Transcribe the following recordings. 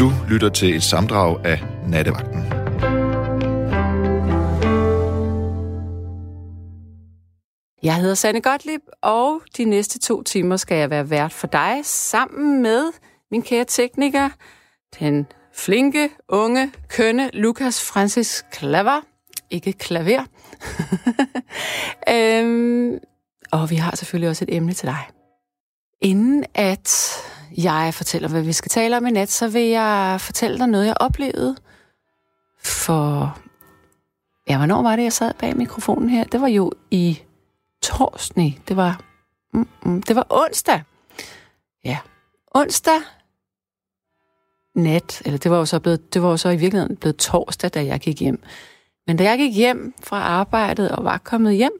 Du lytter til et samdrag af Nattevagten. Jeg hedder Sanne Gottlieb, og de næste to timer skal jeg være vært for dig, sammen med min kære tekniker, den flinke, unge, kønne Lukas Francis Klaver. Ikke klaver. øhm, og vi har selvfølgelig også et emne til dig. Inden at jeg fortæller, hvad vi skal tale om i nat, så vil jeg fortælle dig noget, jeg oplevede for... Ja, hvornår var det, jeg sad bag mikrofonen her? Det var jo i torsdag. Det var... Mm, mm, det var onsdag. Ja, onsdag nat, eller det var jo så, blevet, det var jo så i virkeligheden blevet torsdag, da jeg gik hjem. Men da jeg gik hjem fra arbejdet og var kommet hjem,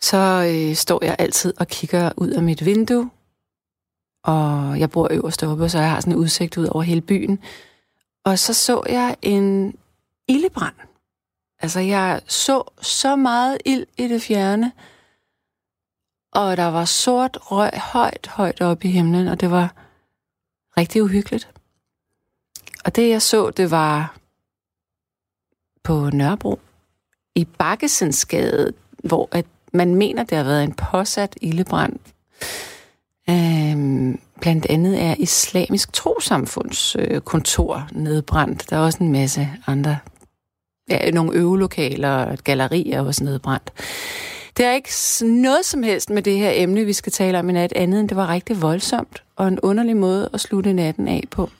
så øh, står jeg altid og kigger ud af mit vindue, og jeg bor øverst oppe, så jeg har sådan en udsigt ud over hele byen. Og så så jeg en ildebrand. Altså, jeg så så meget ild i det fjerne, og der var sort røg højt, højt oppe i himlen, og det var rigtig uhyggeligt. Og det, jeg så, det var på Nørrebro, i Bakkesensgade, hvor at man mener, det har været en påsat ildebrand. Øhm, blandt andet er Islamisk Trosamfunds øh, kontor nedbrændt. Der er også en masse andre, ja, nogle øvelokaler og et galleri er også nedbrændt. Det er ikke noget som helst med det her emne, vi skal tale om i nat, andet end det var rigtig voldsomt og en underlig måde at slutte natten af på.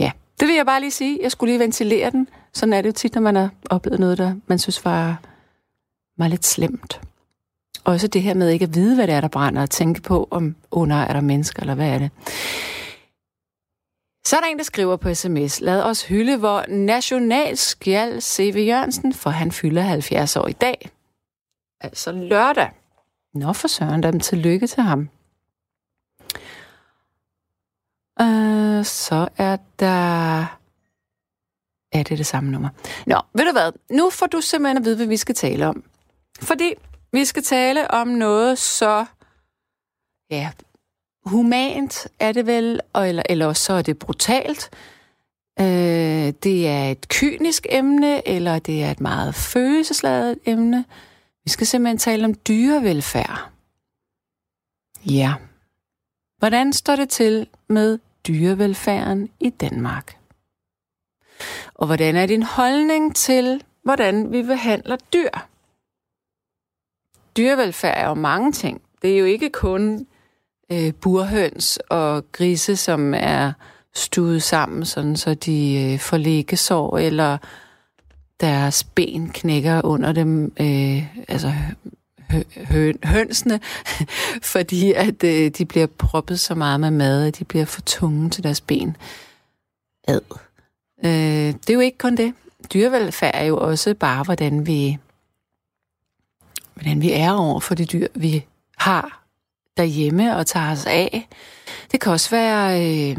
Ja, det vil jeg bare lige sige. Jeg skulle lige ventilere den. Sådan er det jo tit, når man har oplevet noget, der man synes var, var lidt slemt. Også det her med ikke at vide, hvad det er, der brænder, og tænke på, om, oh er der mennesker, eller hvad er det? Så er der en, der skriver på sms, lad os hylde, hvor national skjald C.V. Jørgensen, for han fylder 70 år i dag. Altså lørdag. Nå for søren, dem tillykke til ham. Uh, så er der... Ja, det er det samme nummer. Nå, ved du hvad? Nu får du simpelthen at vide, hvad vi skal tale om. Fordi vi skal tale om noget så... Ja, humant er det vel, og eller, eller så er det brutalt. Øh, det er et kynisk emne, eller det er et meget følelsesladet emne. Vi skal simpelthen tale om dyrevelfærd. Ja. Hvordan står det til med dyrevelfærden i Danmark? Og hvordan er din holdning til, hvordan vi behandler dyr? Dyrevelfærd er jo mange ting. Det er jo ikke kun øh, burhøns og grise, som er stuet sammen, sådan så de øh, får læggesår, eller deres ben knækker under dem, øh, altså hø- hønsene, fordi at øh, de bliver proppet så meget med mad, at de bliver for tunge til deres ben. Ad. Øh, det er jo ikke kun det. Dyrevelfærd er jo også bare, hvordan vi, hvordan vi er over for de dyr, vi har derhjemme og tager os af. Det kan også være øh,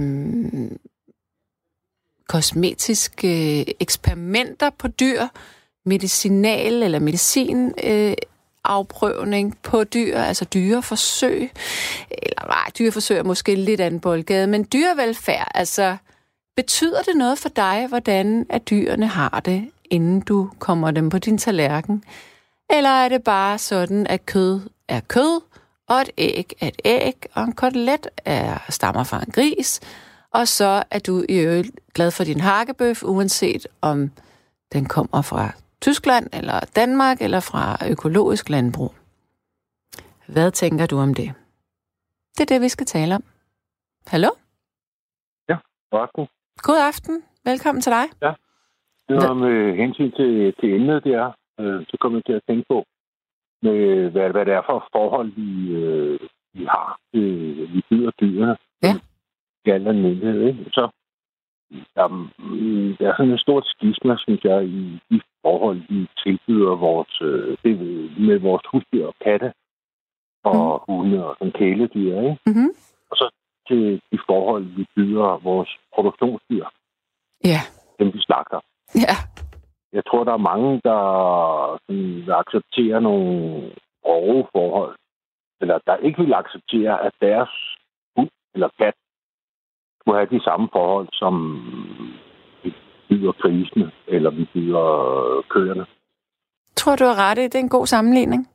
kosmetiske øh, eksperimenter på dyr, medicinal eller medicin øh, afprøvning på dyr, altså dyreforsøg, eller nej, dyreforsøg er måske lidt anden boldgade, men dyrevelfærd, altså betyder det noget for dig, hvordan at dyrene har det, inden du kommer dem på din tallerken? Eller er det bare sådan, at kød er kød, og et æg er et æg, og en kotelet er, stammer fra en gris, og så er du i øvrigt glad for din hakkebøf, uanset om den kommer fra Tyskland eller Danmark eller fra økologisk landbrug. Hvad tænker du om det? Det er det, vi skal tale om. Hallo? Ja, god aften. God aften. Velkommen til dig. Ja. Det var med hensyn til, til emnet der, øh, så kommer jeg til at tænke på, med, hvad, hvad det er for forhold, vi, øh, vi har. Øh, vi byder dyrene. Ja. I al almindelighed, ikke? Så der, mm, der er sådan en stort skisma, synes jeg, i de forhold, vi tilbyder vores, øh, det, med vores husdyr og katte og mm. hunde og sådan kæledyr, ikke? Mm-hmm. Og så til de forhold, vi byder vores produktionsdyr. Ja. Dem, vi slagter. Ja. Jeg tror, der er mange, der sådan, vil acceptere nogle grove forhold, eller der ikke vil acceptere, at deres hund eller kat skulle have de samme forhold, som vi byder grisene, eller vi byder køerne. Tror du er ret i, det er en god sammenligning?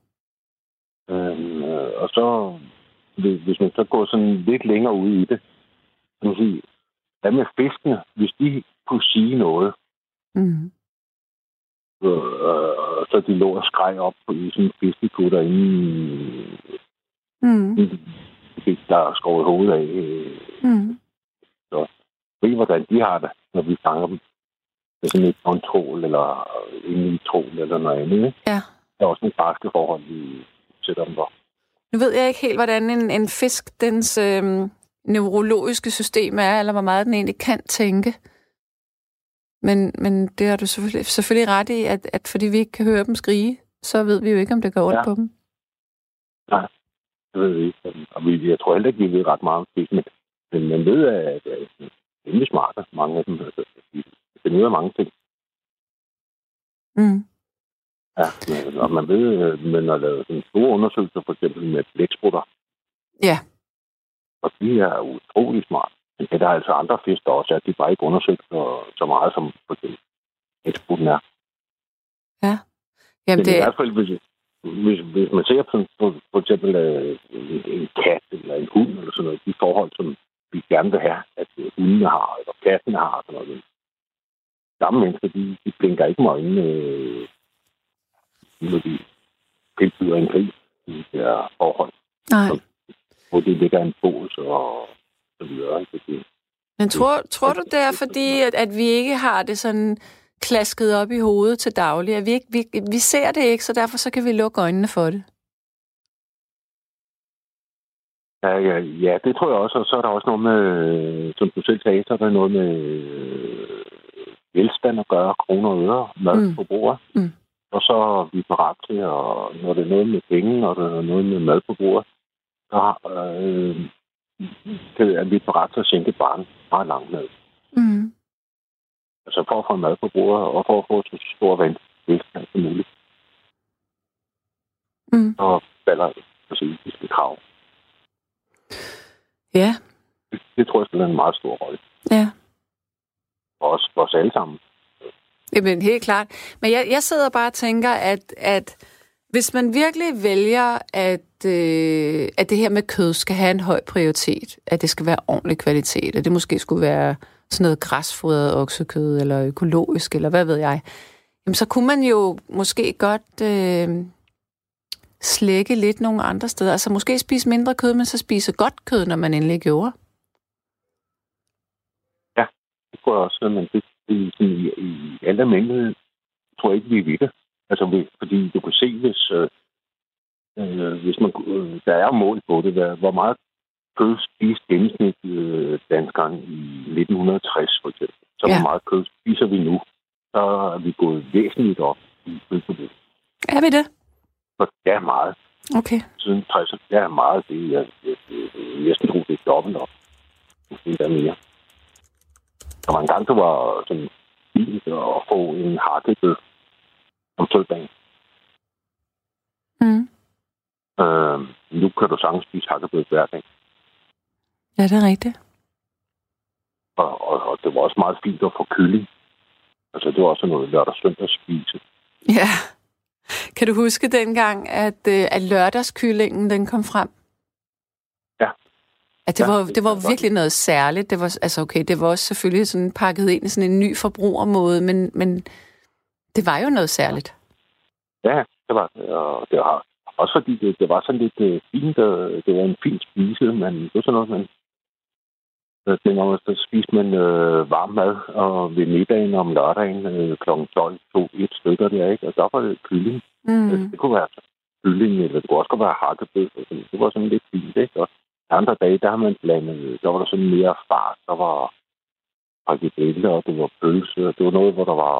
Øhm, øh, og så, hvis man så går sådan lidt længere ud i det, kan man sige, hvad med fiskene, hvis de kunne sige noget, Mm. Øh, så de lå og skreg op på i sådan en fiskekur derinde, Mm. fik der skåret hovedet af. øh, Mm. Ved I, hvordan de har det, når vi fanger dem? Med sådan et kontrol, eller en i trål, eller noget andet. Ikke? Ja. Der er også nogle barske forhold, vi sætter dem for. Nu ved jeg ikke helt, hvordan en, en fisk, dens øhm, neurologiske system er, eller hvor meget den egentlig kan tænke. Men, men det har du selvfølgelig, selvfølgelig ret i, at, at fordi vi ikke kan høre dem skrige, så ved vi jo ikke, om det går ondt Ja. på dem. Det ved vi ikke. Og vi, jeg tror heller ikke, vi ved ret meget om fisk, men, men man ved, at det er rimelig smarte, mange af dem. Altså, de finder ud af mange ting. Mm. Ja, men, og man ved, øh, man har lavet sådan store undersøgelser, for eksempel med blæksprutter, Ja. og de er utrolig smart. Men det er der er altså andre fisk, der også er. De er bare ikke undersøgt så, så meget, som for eksempel blæksprutten er. Jamen, Men det, i hvert fald, hvis, hvis, hvis man ser på, på for eksempel øh, en, en kat eller en hund eller sådan noget, de forhold, som vi gerne vil have, at øh, hundene har, eller kattene har, og sådan noget. Samme mennesker, de, de blinker ikke med øjnene, øh, når de tilbyder en krig i de her forhold, nej. hvor det ligger en bås og videre. Men tror, tror du det er fordi, at, at vi ikke har det sådan klasket op i hovedet til daglig? At vi, ikke, vi, vi ser det ikke, så derfor så kan vi lukke øjnene for det. Ja, ja, ja, det tror jeg også. Og så er der også noget med, øh, som du selv sagde, så er der noget med øh, velstand at gøre, kroner og øre, mad Mm. på bordet. Mm. Og så er vi parat til, at, når det er noget med penge, og der er noget med mad på bordet, så øh, er vi parat til at sænke barn meget langt ned. Mm. Altså for at få mad på bordet, og for at få så stor vand velstand som muligt, Mm. så falder det krav. Ja, Det, det tror jeg spiller en meget stor rolle. ja. Og også for os alle sammen. Jamen, helt klart. Men jeg, jeg sidder bare og tænker, at, at hvis man virkelig vælger, at, øh, at det her med kød skal have en høj prioritet, at det skal være ordentlig kvalitet, at det måske skulle være sådan noget græsfodret oksekød, eller økologisk, eller hvad ved jeg, jamen så kunne man jo måske godt øh, slække lidt nogle andre steder. Altså måske spise mindre kød, men så spise godt kød, når man endelig gjorde. Det tror jeg også, at man det, i, i, i alle almindelighed tror jeg ikke, vi ved det. Altså, fordi du kan se, hvis, øh, øh, hvis man, øh, der er mål på det, hvad, hvor meget kød spiste gennemsnit øh, danskeren i 1960 for eksempel. Så Ja. hvor meget kød spiser vi nu? Så er vi gået væsentligt op i kødforbruget. Er vi det? Så det er meget. Okay. Siden 60'erne, det er meget. Det er, jeg, jeg, næsten tror, det er dobbelt op. Måske endda mere. Der var en gang, det var sådan fint at få en hakkebød om søndagen. Mm. Øh, nu kan du sagtens spise hakkebød hver dag. Ja, det er rigtigt. Og, og, og, det var også meget fint at få kylling. Altså, det var også noget lørdag søndag spise. Ja. Kan du huske dengang, at, øh, at lørdagskyllingen den kom frem? Ja. At det, Ja, var, det det var godt virkelig noget særligt. Det var, altså okay, det var også selvfølgelig sådan pakket ind i sådan en ny forbrugermåde, men, men det var jo noget særligt. Ja, det var. Og det var også fordi det, det var sådan lidt øh, fint. Øh, det var en fin spise, men det var sådan noget, man dengang så spiste man øh, varm mad, og ved middagen om lørdagen øh, kl. 12 to et stykker der, ikke? Og der var det kylling. Mm. Mm. Det kunne være kylling, eller det kunne også godt være hakkebød. og sådan. Det var sådan lidt fint, ikke? Og andre dage, der har man blandet, der var der sådan mere fart, der var frikadeller, og det var pølse, og det var noget, hvor der var,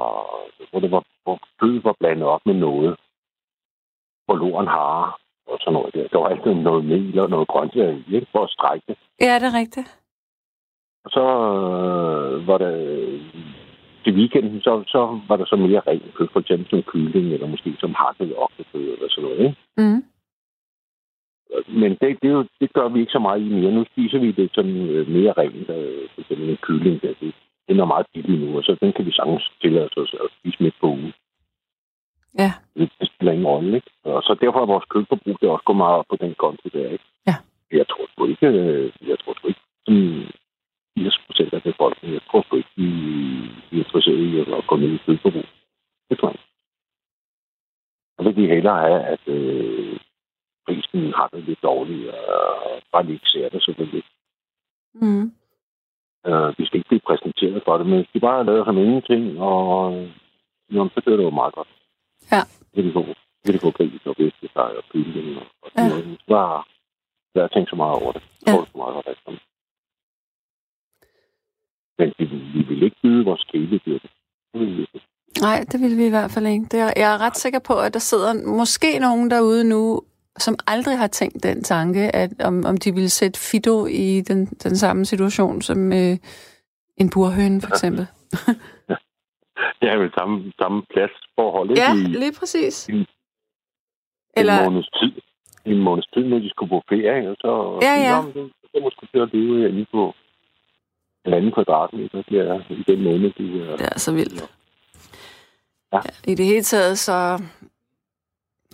hvor det var, hvor kød var blandet op med noget. Forloren hare og sådan noget der. Der var altid noget mel og noget grøntsager i, ikke? For at strække det. Ja, det er rigtigt. Og så øh, var det til weekenden, så, så var der så mere rent kød, for eksempel som kylling, eller måske som hakket oksekød, eller sådan noget, ikke? Mm. men det, det, jo, det gør vi ikke så meget i mere. Nu spiser vi det sådan øh, mere rent. Øh, for eksempel en kylling, der, det, den er meget billig nu, og så den kan vi sagtens tillade os at spise midt på ugen. Ja. Det, det spiller ingen rolle, ikke? Og så derfor er vores kødforbrug det også gået meget op på den konto der, ikke? Ja. Jeg tror sgu ikke, øh, jeg tror sgu ikke, sådan 80 procent af befolkningen, jeg tror sgu ikke, de, de er interesseret i at gå ned i kødforbrug. Det tror jeg. Og det vil de hellere have, at øh, prisen har det lidt dårligt, og bare lige ikke ser det selvfølgelig. Mm. Uh, vi skal ikke blive præsenteret for det, men hvis de bare lavet som ingenting, og jamen, så gør det jo meget godt. Ja. Det de få, det få gris og væskesteg og kylling og, og Ja. sådan noget. Men Bare, jeg har tænkt så meget over det. Jeg Ja. tror, det er meget godt alt. Men vi, vi vil ikke byde vores kæledyr. Nej, det vil vi i hvert fald ikke. Det er, jeg er ret sikker på, at der sidder måske nogen derude nu, som aldrig har tænkt den tanke, at om, om de ville sætte Fido i den, den samme situation som øh, en burhøne, for eksempel. Det er vel samme, samme pladsforhold, ikke? Ja, I, lige præcis. en Eller, måneds tid. En måneds tid, når de skulle på ferie, og så... Ja, ja. Men Så måske til at leve herinde på en anden kvadratmeter der, i den måned, de er... det er så vildt. Ja. I det hele taget, så...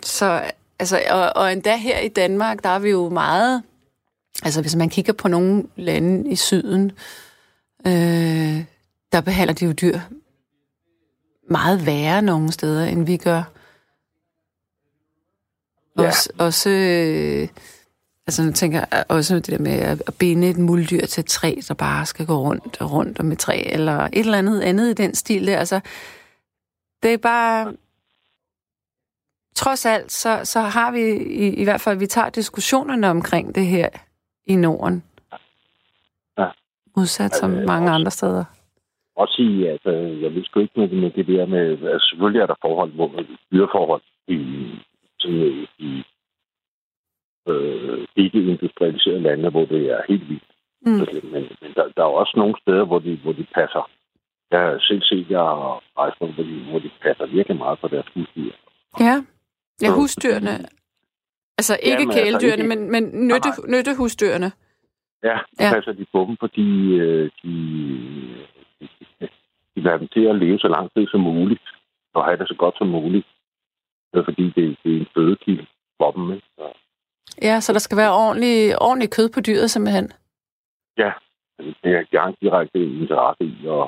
så altså, og, og endda her i Danmark, der er vi jo meget... Altså, hvis man kigger på nogle lande i syden, øh, der behandler de jo dyr meget værre nogle steder, end vi gør. Ja. Også, også øh, altså nu tænker jeg også det der med at binde et muldyr til et træ, der bare skal gå rundt og rundt om et træ, eller et eller andet andet i den stil der. Altså, det er bare... Trods alt, så, så har vi i, i hvert fald, vi tager diskussionerne omkring det her i Norden. Ja. Modsat som Øh, mange også- andre steder. Også sige, at øh, jeg vil sgu ikke med, med det der med... Altså, selvfølgelig er der forhold, hvor dyreforhold i, sådan, øh, i øh, ikke-industrialiserede lande, hvor det er helt vildt. Mm. Men, men der, der er også nogle steder, hvor de, hvor de passer. Jeg har selv set, jeg har rejst hvor de, hvor de passer virkelig meget på deres husdyr. Ja. Ja, husdyrene. Altså ikke Jamen, altså, kæledyrene, ikke- men, men nytte, nyttehusdyrene. Ja, Ja. passer de på dem, fordi øh, de, de, de lader dem til at leve så lang tid som muligt, og have det så godt som muligt. Fordi, det, det er en fødekilde for dem. Ikke? Så, Ja, så der skal være ordentlig, ordentlig kød på dyret, simpelthen. ja, det er, en direkte interesse i at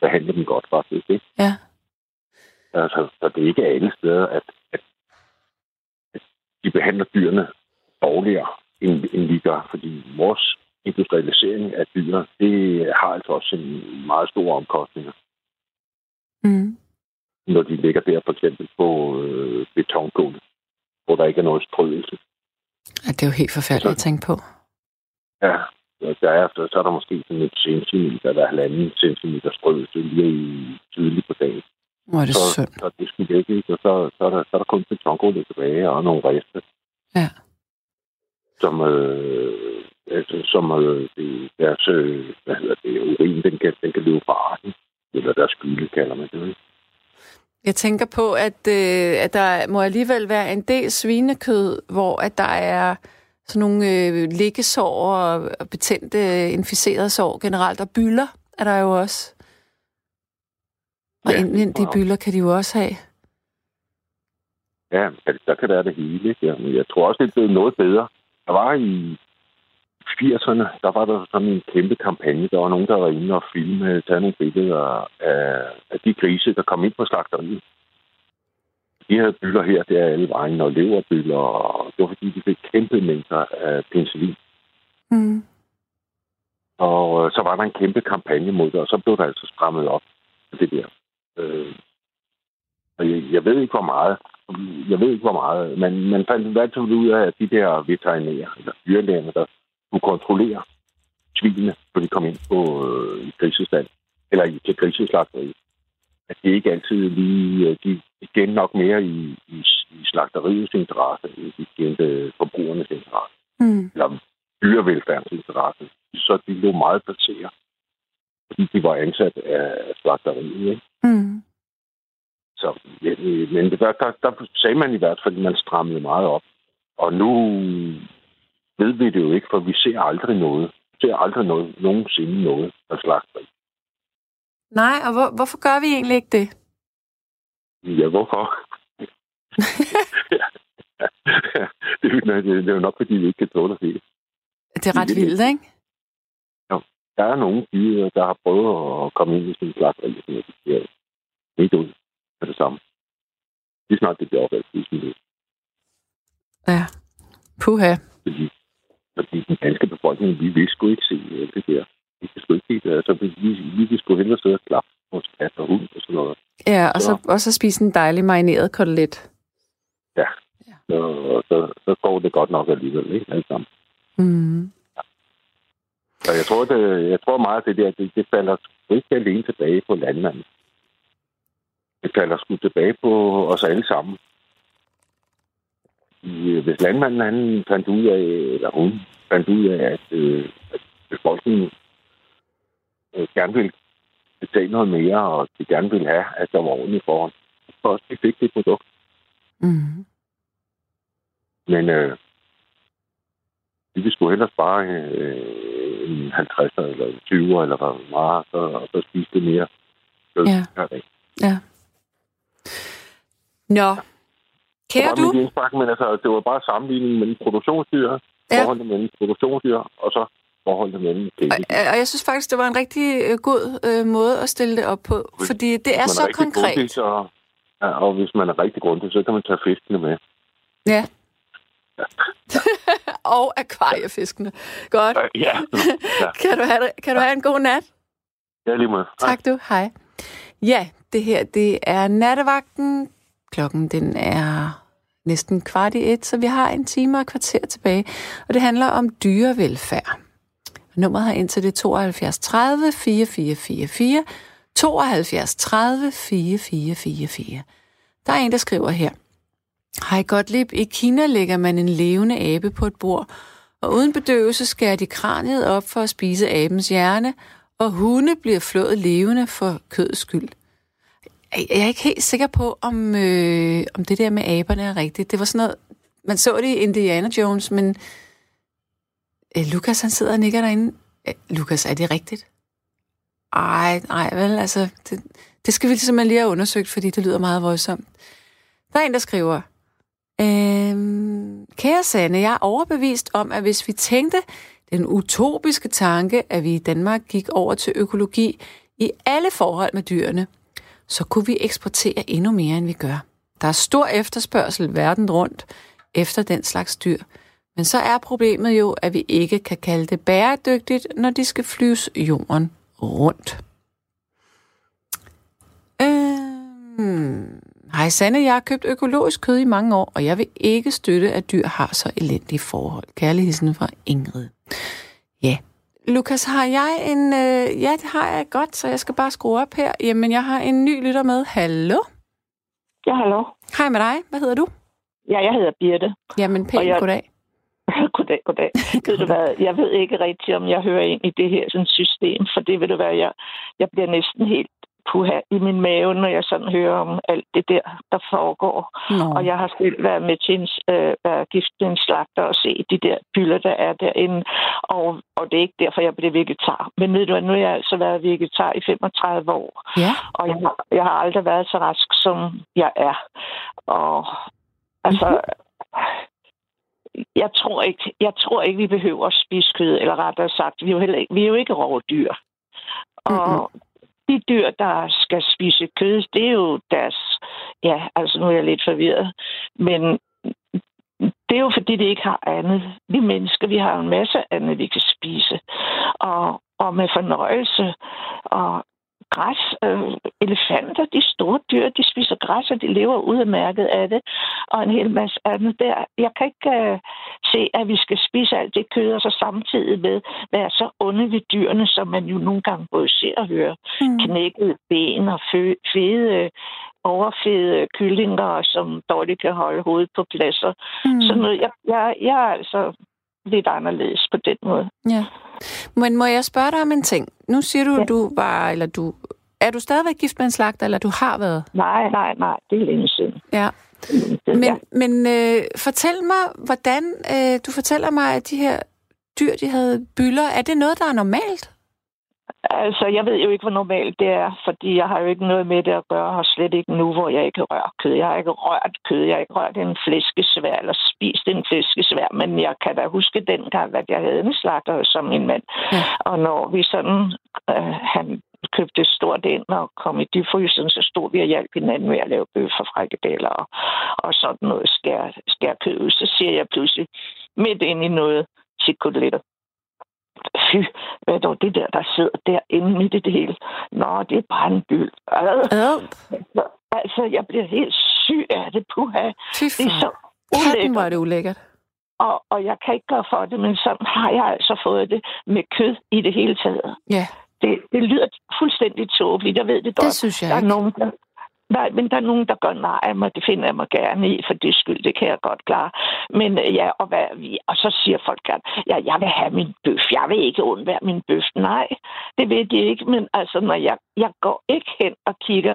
behandle dem godt, faktisk. Ikke? Ja. Altså, så det er ikke alle steder, at de behandler dyrene dårligere, end, end vi gør. Fordi vores industrialisering af dyr, det har altså også en meget store omkostninger. Mm. når de ligger der for eksempel på øh, betongulvet, hvor der ikke er noget strøelse. Ja, det er jo helt forfærdeligt at tænke på. Ja, og der er, så, så er der måske sådan et centimeter eller halvanden centimeter strøelse lige i tidligt på dagen. Hvor er det Så, synd. så det skulle væk, ikke? Og så, så, er der, så er der kun betongulvet tilbage og nogle rester. Ja. Som, øh, altså, som øh, det- deres, øh, hvad hedder det, urin, den kan, den kan løbe fra arten. Eller deres skylde, kalder man det. Ikke? Jeg tænker på, at, øh, at der må alligevel være en del svinekød, hvor at der er sådan nogle øh, liggesår og betændte, inficerede sår generelt, og bylder er der jo også. Og Ja, ja, indvendige wow. bylder kan de jo også have. Ja, altså, der kan være det hele. Ja, men jeg tror også, det er noget bedre. Der var i 80'erne, der var der sådan en kæmpe kampagne. Der var nogen, der var inde og filme, tage nogle billeder af, af de grise, der kom ind på slagteriet. De havde bylder her, der er alle vejen, og leverbylder, og det var fordi, de fik kæmpe mængder af penicillin. Mm. Og øh, så var der en kæmpe kampagne mod det, og så blev der altså strammet op på det der. Øh, og jeg, jeg ved ikke, hvor meget. Jeg ved ikke, hvor meget. Men man fandt hvert fald ud af, at de der veterinærer, eller dyrlæger, der kunne kontrollere svinene, når de kom ind på øh, grisestand, eller i, til griseslagteriet. At det ikke altid lige... øh, De, tjente nok mere i, i, i slagteriets interesse, end de tjente forbrugernes interesse Mm. eller dyrevelfærdsinteresse, så de blev meget baseret, fordi de var ansat af slagteriet. Ikke? Mm. Så, men det, der, der, der sagde man i hvert fald, at man strammede meget op. Og nu ved vi det jo ikke, for vi ser aldrig noget. Vi ser aldrig noget, nogensinde noget af slagteri. Nej, og hvor, hvorfor gør vi egentlig ikke det? Ja, hvorfor? det, er, det er jo nok, fordi vi ikke kan tåle det. Det er ret vildt, ikke? Der er nogle dyr, der har prøvet at komme ind i sin slagteri, og de siger ikke ud med det samme. Lige snart det bliver opad, det Ja. Puha. Fordi, fordi den danske befolkning, vi vil sgu ikke se det der. Vi kan sgu ikke se det. Altså, vi, vi vil sgu hellere sidde og klappe vores kat og hund og sådan noget. Ja, og så, og så spise en dejlig marineret kotelet. Ja. Så, så, så går det godt nok alligevel, ikke? Alt sammen. Mm. Så jeg tror, det, jeg tror meget, at det der, det, det falder ikke alene tilbage på landmanden. Det falder sgu tilbage på os alle sammen. I, hvis landmanden han fandt ud af, eller hun fandt ud af, at, øh, at befolkningen øh, gerne vil betale noget mere, og de gerne vil have, at der var ordentligt forhold, så også de fik det produkt. Mm. Men øh, vi sgu hellere spare øh, en 50 eller 20 eller hvad meget, så, og så spise det mere. Så, Ja. dag. Ja. Nå. Kære Det var du? indspark, men altså, det var bare sammenligning mellem produktionsdyr, Ja. ja. forholdet mellem produktionsdyr, og så forholdet mellem Og, kæledyr. og jeg synes faktisk, det var en rigtig øh, god øh, måde at stille det op på, fordi det er Hvis så konkret. grundig, så, ja, og hvis man er rigtig grundig, så kan man tage fiskene med. Ja. og akvariefiskene. Godt. Øh, Ja, ja. Kan du have, kan du have en god nat? ja lige med. Tak du. Hej. Ja, det her, det er nattevagten. Klokken, den er næsten kvart i et, så vi har en time og kvarter tilbage. Og det handler om dyrevelfærd. Nummeret her ind til det er 72 30 4444. 72 30 4444. Der er en, der skriver her. Hej Gottlieb, i Kina lægger man en levende abe på et bord, og uden bedøvelse skærer de kraniet op for at spise abens hjerne, og hunde bliver flået levende for kødets skyld. Jeg er ikke helt sikker på, om, øh, om det der med aberne er rigtigt. Det var sådan noget, man så det i Indiana Jones, men øh, Lukas han sidder og nikker derinde. Øh, Lukas, er det rigtigt? Ej, nej, vel, altså, det, det skal vi ligesom simpelthen lige have undersøgt, fordi det lyder meget voldsomt. Der er en, der skriver, øhm, Kære Sanne, jeg er overbevist om, at hvis vi tænkte den utopiske tanke, at vi i Danmark gik over til økologi i alle forhold med dyrene, så kunne vi eksportere endnu mere, end vi gør. Der er stor efterspørgsel verden rundt efter den slags dyr. Men så er problemet jo, at vi ikke kan kalde det bæredygtigt, når de skal flyves jorden rundt. Øhm Hej Sanne, jeg har købt økologisk kød i mange år, og jeg vil ikke støtte, at dyr har så elendige forhold. Kærligheden fra Ingrid. Ja. Lukas, har jeg en... Øh, ja, det har jeg godt, så jeg skal bare skrue op her. Jamen, jeg har en ny lytter med. Hallo? Ja, hallo. Hej med dig. Hvad hedder du? Ja, jeg hedder Birte. Jamen, pænt jeg- goddag. goddag, goddag. Ved du hvad, jeg ved ikke rigtigt, om jeg hører ind i det her sådan, system, for det ved du hvad, jeg, jeg bliver næsten helt puha i min mave, når jeg sådan hører om alt det der, der foregår. Nå. Og jeg har selv været med til en, øh, været gift med en slagter og se de der bylder, der er derinde. Og, og det er ikke derfor, jeg blev vegetar. Men ved du hvad, nu har jeg altså været vegetar i 35 år. Ja. Og jeg, har- jeg har aldrig været så rask, som jeg er. Og altså, jeg tror ikke, jeg tror ikke, vi behøver at spise kød, eller rettere sagt, vi er jo, heller ikke, vi er jo ikke rovdyr. Og de dyr, der skal spise kød, det er jo deres... Ja, altså nu er jeg lidt forvirret. Men det er jo fordi, de ikke har andet. Vi mennesker, vi har en masse andet, vi kan spise. Og, og med fornøjelse. Og græs, øh, elefanter, de store dyr, de spiser græs, og de lever udmærket af det. Og en hel masse andet der. Jeg kan ikke øh, se, at vi skal spise alt det kød, og så samtidig med være så onde ved dyrene, som man jo nogle gange både ser og hører. Mm. Knækkede ben og fede, overfede kyllinger, som dårligt kan holde hovedet på pladser. Mm. Så noget, jeg, jeg, jeg er altså lidt anderledes på den måde. Ja. Men må jeg spørge dig om en ting? Nu siger du, ja. Du var, eller du... Er du stadigvæk gift med en slagter, eller du har været? Nej, nej, nej, det er længe siden. Ja. Men, ja. men øh, fortæl mig, hvordan... Øh, du fortæller mig, at de her dyr, de havde byller. Er det noget, der er normalt? Altså, jeg ved jo ikke, hvor normalt det er, fordi jeg har jo ikke noget med det at gøre, og slet ikke nu, hvor jeg ikke rører kød. Jeg har ikke rørt kød, jeg har ikke rørt en flæskesvær, eller spist en flæskesvær, men jeg kan da huske dengang, at jeg havde en slagter som min mand. Ja. Og når vi sådan, øh, han købte stort ind og kom i dybfrysen, så stod vi og hjalp hinanden med at lave bøffer, frikadeller og, og sådan noget skær, skær kød. Så siger jeg pludselig midt ind i noget til koteletter fy, hvad er dog det der, der sidder derinde midt i det hele? Nå, det er bare en byld. Altså, altså, jeg bliver helt syg af det, puha. Fy det er så ulækkert. var det ulækkert. Og, og jeg kan ikke gøre for det, men sådan har jeg altså fået det med kød i det hele taget. Ja. Det, det lyder fuldstændig tåbeligt, jeg ved det godt. Det synes jeg der ikke. Er nogen, der, Nej, men der er nogen, der gør nej af mig. Det finder jeg mig gerne i, for det skyld. Det kan jeg godt klare. Men øh, ja, og, hvad, og så siger folk gerne, ja, jeg vil have min bøf. Jeg vil ikke undvære min bøf. Nej, det ved de ikke. Men altså, når jeg, jeg går ikke hen og kigger.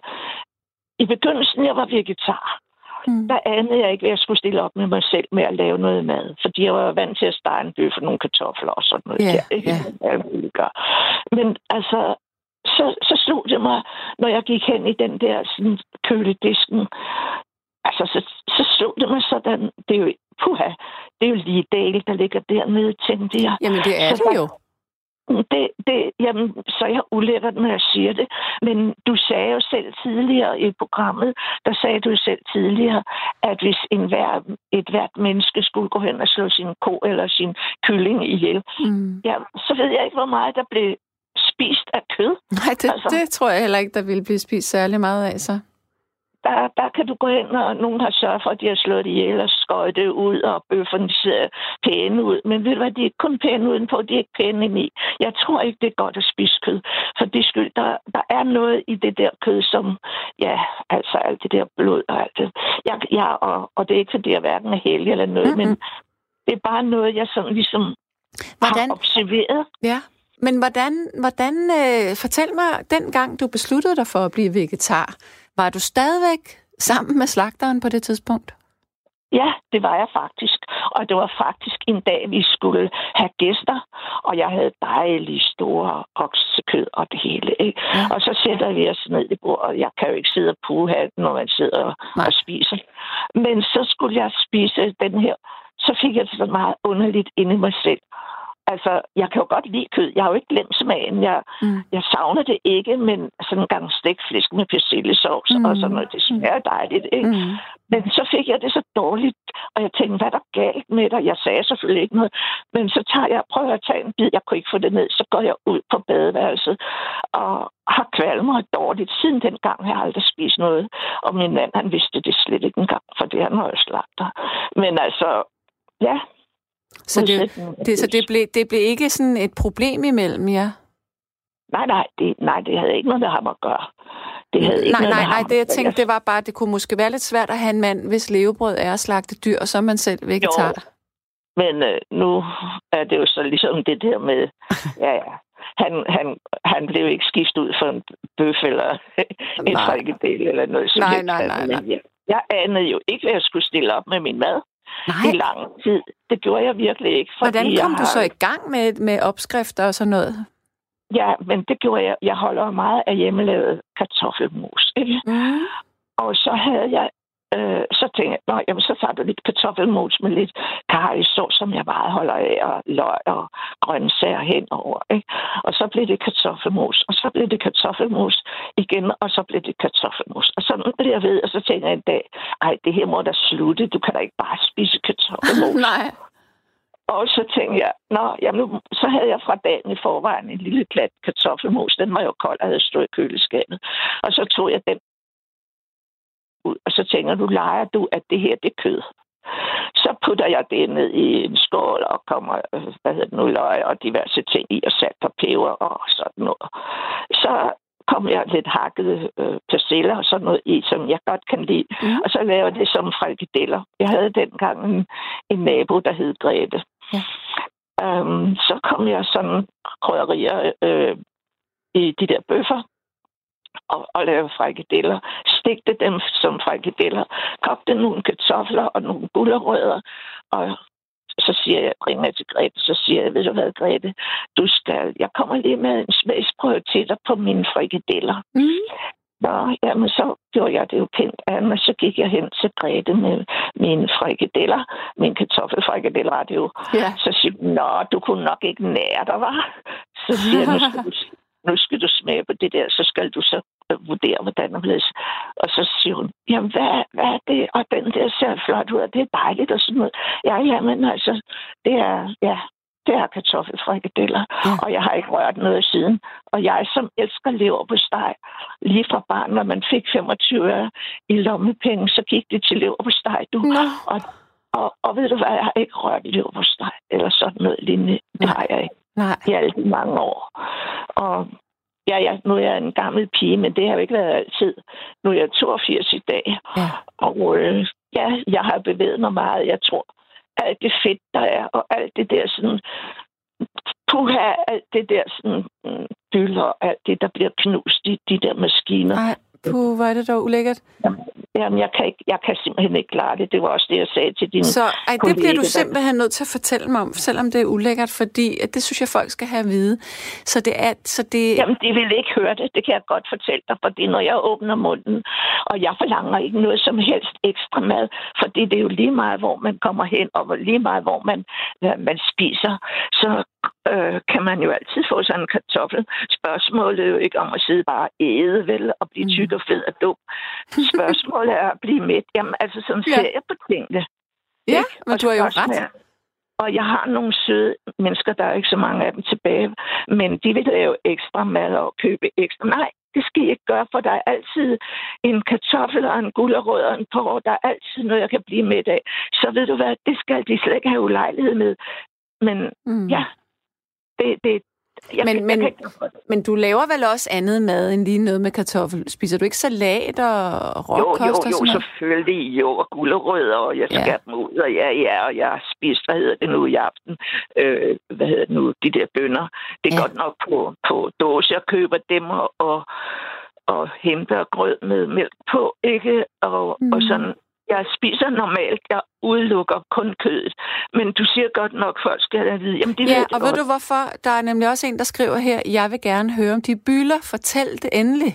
I begyndelsen, jeg var vegetar. Mm. Der anede jeg ikke, at jeg skulle stille op med mig selv med at lave noget mad. Fordi jeg var vant til at stege en bøf og nogle kartofler og sådan noget. Yeah, der, yeah. Men altså, så, så slog det mig, når jeg gik hen i den der sådan, køledisken, altså, så, så slog det mig sådan, det er jo, puha, det er jo lige del, der ligger dernede, tænkte jeg. Jamen, det er så det jo. Det, det, jamen, så er jeg ulækkert, når jeg siger det. Men du sagde jo selv tidligere i programmet, der sagde du selv tidligere, at hvis en hver, et hvert menneske skulle gå hen og slå sin ko eller sin kylling ihjel, mm. ja, så ved jeg ikke, hvor meget der blev spist af kød. Nej, det, altså, det tror jeg heller ikke, der vil blive spist særlig meget af, så. Der, der kan du gå ind, og nogen har sørget for, at de har slået det ihjel og skøjet det ud, og bøfferne ser pæne ud. Men ved du hvad, de er ikke kun pæne udenpå, de er ikke pæne ind i. Jeg tror ikke, det er godt at spise kød. For det skyld, der, der er noget i det der kød, som, ja, altså alt det der blod og alt det. Jeg, jeg, og, og det er ikke, fordi jeg hverken er heldig eller noget, mm-hmm. men det er bare noget, jeg sådan ligesom Hvordan? har observeret. Ja. Men hvordan, hvordan øh, fortæl mig, dengang du besluttede dig for at blive vegetar, var du stadigvæk sammen med slagteren på det tidspunkt? Ja, det var jeg faktisk. Og det var faktisk en dag, vi skulle have gæster, og jeg havde dejlige store oksekød og det hele. Ikke? Ja. Og så sætter vi os ned i bordet, og jeg kan jo ikke sidde og puhe, når man sidder Nej. og spiser. Men så skulle jeg spise den her, så fik jeg det så meget underligt inde i mig selv. Altså, jeg kan jo godt lide kød. Jeg har jo ikke glemt smagen. Jeg, mm. jeg savner det ikke, men sådan en gang stikflæsk med persillesovs mm. og sådan noget, det smager dejligt. Ikke? Mm. Men så fik jeg det så dårligt, og jeg tænkte, hvad er der galt med dig? Jeg sagde selvfølgelig ikke noget. Men så tager jeg, prøver at tage en bid, jeg kunne ikke få det ned, så går jeg ud på badeværelset og har kvalmet dårligt. Siden den gang har jeg aldrig spist noget. Og min mand, han vidste det slet ikke engang, for det var jo slagter. Men altså, ja, så det, det, så det, blev, det blev ikke sådan et problem imellem jer? Nej, nej, det, nej, det havde ikke noget med ham at gøre. Det havde ikke nej, noget nej, nej, det jeg tænkte, det var bare, det kunne måske være lidt svært at have en mand, hvis levebrød er at slagte dyr, og så er man selv vegetar. Jo. Men øh, nu er det jo så ligesom det der med, ja, ja, han, han, han blev ikke skiftet ud for en bøf eller en frikadelle eller noget. Nej, nej, nej, nej. Jeg, jeg anede jo ikke, hvad jeg skulle stille op med min mad. Nej. i lang tid. Det gjorde jeg virkelig ikke. Hvordan kom jeg du så i gang med, med opskrifter og sådan noget? Ja, men det gjorde jeg. Jeg holder meget af hjemmelavet kartoffelmos. Ikke? Mm. Og så havde jeg Øh, så tænkte jeg, Nå, jamen, så tager du lidt kartoffelmos med lidt karrysås, som jeg meget holder af, og løg og grøntsager henover. Ikke? Og så blev det kartoffelmos, og så blev det kartoffelmos igen, og så blev det kartoffelmos. Og så blev jeg ved, og så tænkte jeg en dag, ej, det her må da slutte, du kan da ikke bare spise kartoffelmos. Nej. Og så tænkte jeg, nå, jamen nu, så havde jeg fra dagen i forvejen en lille klat kartoffelmos. Den var jo kold og havde stået i køleskabet. Og så tog jeg den ud, og så tænker du, leger du, at det her, det er kød. Så putter jeg det ned i en skål og kommer, øh, hvad hedder det nu, løg og diverse ting i, og salt og peber og sådan noget. Så kommer jeg lidt hakket øh, persiller og sådan noget i, som jeg godt kan lide. Mm. Og så laver det som frikadeller. Jeg havde dengang en, en nabo, der hed Grete. Ja. Um, så kom jeg sådan krydderier øh, i de der bøffer og, og lave frikadeller stegte dem som frikadeller, kogte nogle kartofler og nogle gulerødder, og så siger jeg, ringer til Grete, så siger jeg, ved du hvad, Grete, du skal, jeg kommer lige med en smagsprøve til dig på mine frikadeller. Mm. Nå, jamen så gjorde jeg det jo pænt af mig. Så gik jeg hen til Grete med mine frikadeller. Min kartoffelfrikadeller det jo. Ja. Så siger hun, nå, du kunne nok ikke nære dig, var. Så siger jeg, nu skal, du, nu skal du smage på det der, så skal du så øh, vurdere, hvordan det bliver. Og så siger hun, jamen hvad, hvad er det? Og den der ser flot ud, og det er dejligt og sådan noget. Ja, jamen altså, det er, ja, det er kartoffelfrikadeller, ja. og jeg har ikke rørt noget siden. Og jeg, som elsker lever på steg, lige fra barn, når man fik 25 øre i lommepenge, så gik det til lever på steg, du. Ja. Og, og, og ved du hvad, jeg har ikke rørt lever på steg, eller sådan noget lignende. Det har jeg ikke. Nej. I alle de mange år. Og ja, ja, nu er jeg en gammel pige, men det har jo ikke været altid. Nu er jeg 82 i dag. Ja. Og øh, ja, jeg har bevæget mig meget. Jeg tror, alt det fedt, der er, og alt det der sådan, puha, alt det der sådan, byller, mm, og alt det, der bliver knust i de der maskiner. Ej, puh, hvor er det dog ulækkert. Jamen, Jamen, jeg kan, ikke, jeg kan simpelthen ikke klare det. Det var også det, jeg sagde til din Så ej, det bliver du simpelthen nødt til at fortælle mig om, selvom det er ulækkert, fordi at det synes jeg, folk skal have at vide. Så det er... Så det... Jamen, de vil ikke høre det. Det kan jeg godt fortælle dig, fordi når jeg åbner munden, og jeg forlanger ikke noget som helst ekstra mad, fordi det er jo lige meget, hvor man kommer hen, og lige meget, hvor man, man spiser, så øh, kan man jo altid få sådan en kartoffel. Spørgsmålet er jo ikke om at sidde bare og æde, vel, og blive tyk og fed og dum. Spørgsmålet er at blive midt. Jamen, altså, sådan ja. ser jeg på tingene. Ja, ikke? men og du har jo ret. Er, og jeg har nogle søde mennesker, der er ikke så mange af dem tilbage, men de vil lave ekstra mad og købe ekstra. Nej, det skal jeg ikke gøre, for der er altid en kartoffel og en gulerod og en porre. Der er altid noget, jeg kan blive med af. Så ved du hvad, det skal de slet ikke have ulejlighed med. Men mm. ja, det, det, jeg, men, men, jeg men du laver vel også andet mad end lige noget med kartoffel? Spiser du ikke salat og råkost jo, jo, og sådan Jo, selvfølgelig. Jo, og gulerødder, og jeg skal ja. dem ud, og ja, ja, og jeg spist, hvad hedder det nu i aften? Øh, hvad hedder det nu? De der bønder. Det er ja. godt nok på, på dåse, jeg køber dem, og, og, og henter grød med mælk på, ikke? Og, mm. og sådan jeg spiser normalt. Jeg udelukker kun kødet. Men du siger godt nok, folk skal have vide. Jamen, det ja, ved og ved du hvorfor? Der er nemlig også en, der skriver her, jeg vil gerne høre om de byler. Fortæl det endelig.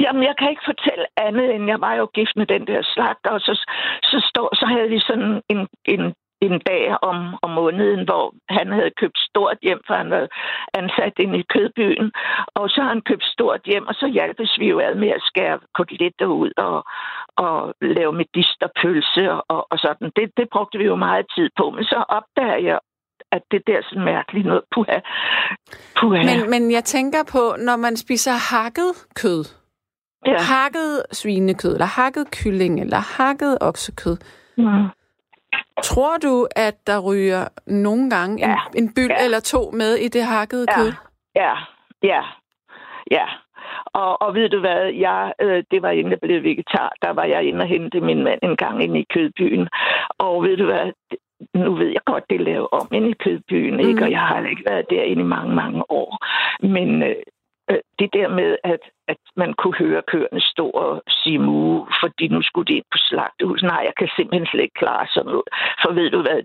Jamen, jeg kan ikke fortælle andet, end jeg var jo gift med den der slagter, og så, så, stod, så havde vi sådan en, en en dag om, om måneden, hvor han havde købt stort hjem, for han var ansat inde i kødbyen. Og så har han købt stort hjem, og så hjalpes vi jo ad med at skære koteletter ud og, og lave medisterpølse og, og sådan. Det, det brugte vi jo meget tid på. Men så opdager jeg, at det der er sådan mærkeligt noget. Puha. Puha. Men, men jeg tænker på, når man spiser hakket kød, ja. hakket svinekød, eller hakket kylling, eller hakket oksekød, mm. Tror du, at der ryger nogle gange ja. en, en byld ja. eller to med i det hakkede ja. kød? Ja, ja, ja. Og, og ved du hvad, jeg, øh, det var inden jeg blev vegetar, der var jeg inde og hente min mand en gang ind i kødbyen. Og ved du hvad, nu ved jeg godt, det er lavet om ind i kødbyen, mm. ikke? og jeg har ikke været derinde i mange, mange år. Men øh, øh, det der med, at, at man kunne høre køerne stå og sige mu, fordi nu skulle de ind på slagtehus. Nej, jeg kan simpelthen slet ikke klare sådan noget. For ved du hvad,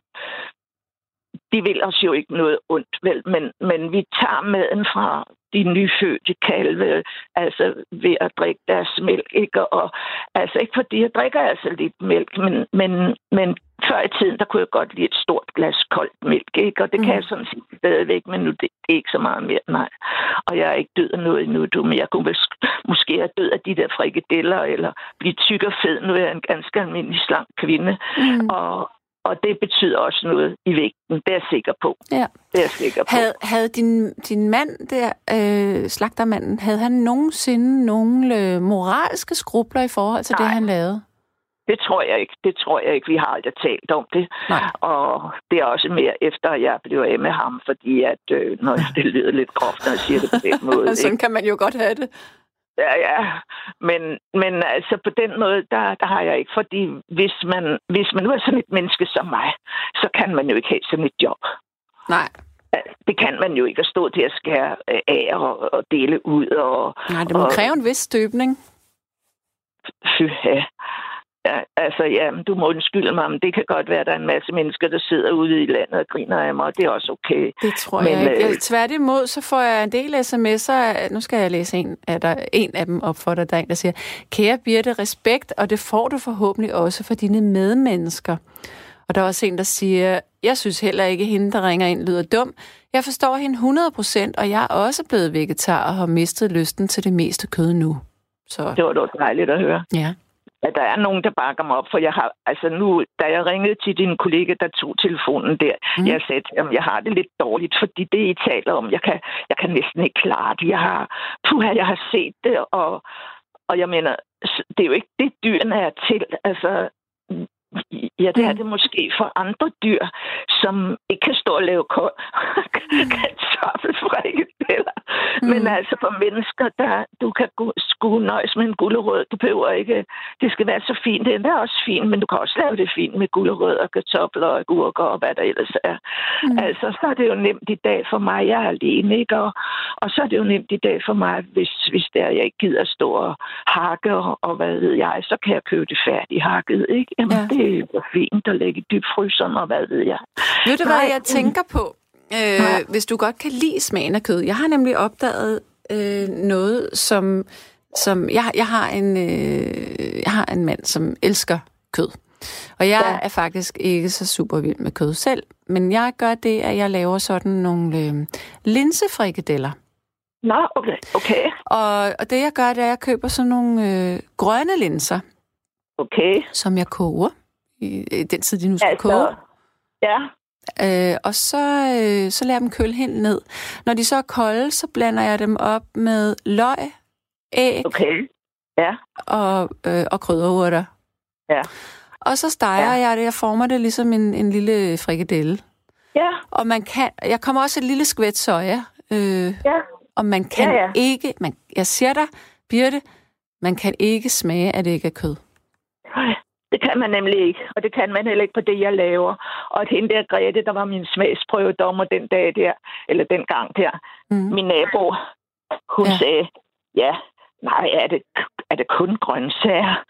de vil os jo ikke noget ondt, vel? Men, men vi tager maden fra de nyfødte kalve, altså ved at drikke deres mælk, ikke? Og, altså ikke fordi jeg drikker altså lidt mælk, men, men, men før i tiden, der kunne jeg godt lide et stort glas koldt mælk, ikke? Og det mm. kan jeg sådan set stadigvæk, men nu det, det er ikke så meget mere, nej. Og jeg er ikke død af noget endnu, du, men jeg kunne vel, måske have død af de der frikadeller, eller blive tyk og fed. Nu er jeg en ganske almindelig slank kvinde. Mm. Og, og det betyder også noget i vægten. Det er jeg sikker på. Ja. Det er jeg sikker på. Havde, havde din, din mand der, øh, slagtermanden, havde han nogensinde nogle øh, moralske skrubler i forhold til Nej. det, han lavede? Det tror jeg ikke. Det tror jeg ikke. Vi har aldrig talt om det. Nej. Og det er også mere efter, at jeg blev af med ham, fordi at, øh, når det lyder lidt groft, når jeg siger det på den måde. Sådan ikke? kan man jo godt have det. Ja, ja. Men, men altså på den måde, der, der har jeg ikke. Fordi hvis man, hvis man nu er sådan et menneske som mig, så kan man jo ikke have sådan et job. Nej. Det kan man jo ikke at stå til at skære af og, og dele ud. Og, Nej, det må og, kræve en vis støbning. fy, ja. Ja, altså, ja, du må undskylde mig, men det kan godt være, at der er en masse mennesker, der sidder ude i landet og griner af mig, og det er også okay. Det tror men, jeg ikke. Jeg, tværtimod, så får jeg en del sms'er. Nu skal jeg læse en af, der, en af dem op for dig. Der er en, der siger, kære Birte, respekt, og det får du forhåbentlig også for dine medmennesker. Og der er også en, der siger, jeg synes heller ikke, at hende, der ringer ind, lyder dum. Jeg forstår hende 100%, og jeg er også blevet vegetar og har mistet lysten til det meste kød nu. Så. Det var da dejligt at høre. Ja at der er nogen, der bakker mig op, for jeg har, altså nu, da jeg ringede til din kollega, der tog telefonen der, mm. jeg sagde at jeg har det lidt dårligt, fordi det, I taler om, jeg kan, jeg kan næsten ikke klare det. Jeg har, puha, jeg har set det, og, og jeg mener, det er jo ikke det, dyrene er til. Altså, Ja, det er det måske for andre dyr, som ikke kan stå og lave kartoffelfrikadeller. Mm. Men altså for mennesker, der du kan skue nøjes med en gulerod. Du behøver ikke, det skal være så fint. Det er også fint, men du kan også lave det fint med gulerod og kartofler og agurker og hvad der ellers er. Mm. Altså, så er det jo nemt i dag for mig. Jeg er alene, ikke? Og, og så er det jo nemt i dag for mig, hvis, hvis der jeg ikke gider stå og hakke og, og hvad ved jeg, så kan jeg købe det færdigt hakket, ikke? Jamen, ja. det det var fint at lægge dybfryseren, og hvad ved jeg. Ved du, hvad jeg tænker på? Øh, hvis du godt kan lide smagen af kød. Jeg har nemlig opdaget øh, noget, som... som jeg, jeg, har en, øh, jeg har en mand, som elsker kød. Og jeg ja. er faktisk ikke så super vild med kød selv, men jeg gør det, at jeg laver sådan nogle øh, linsefrikadeller. Nå, okay. okay. Og, og det jeg gør, det er, at jeg køber sådan nogle øh, grønne linser. Okay. Som jeg koger i den tid, de nu skal altså, koge. Ja. Øh, og så, øh, så lader jeg dem køle helt ned. Når de så er kolde, så blander jeg dem op med løg, æg okay. ja. og, øh, og krydderurter. Ja. Og så steger ja. jeg det. Jeg former det ligesom en, en lille frikadelle. Ja. Og man kan... Jeg kommer også et lille skvæt soja. Øh, ja. Og man kan ja, ja. ikke... Man, jeg siger dig, Birte, man kan ikke smage, at det ikke er kød. Nej. Det kan man nemlig ikke, og det kan man heller ikke på det, jeg laver. Og at hende der Grete, der var min smagsprøvedommer den dag der, eller den gang der, mm. min nabo, hun ja. sagde, ja, nej, er det, er det kun grøntsager?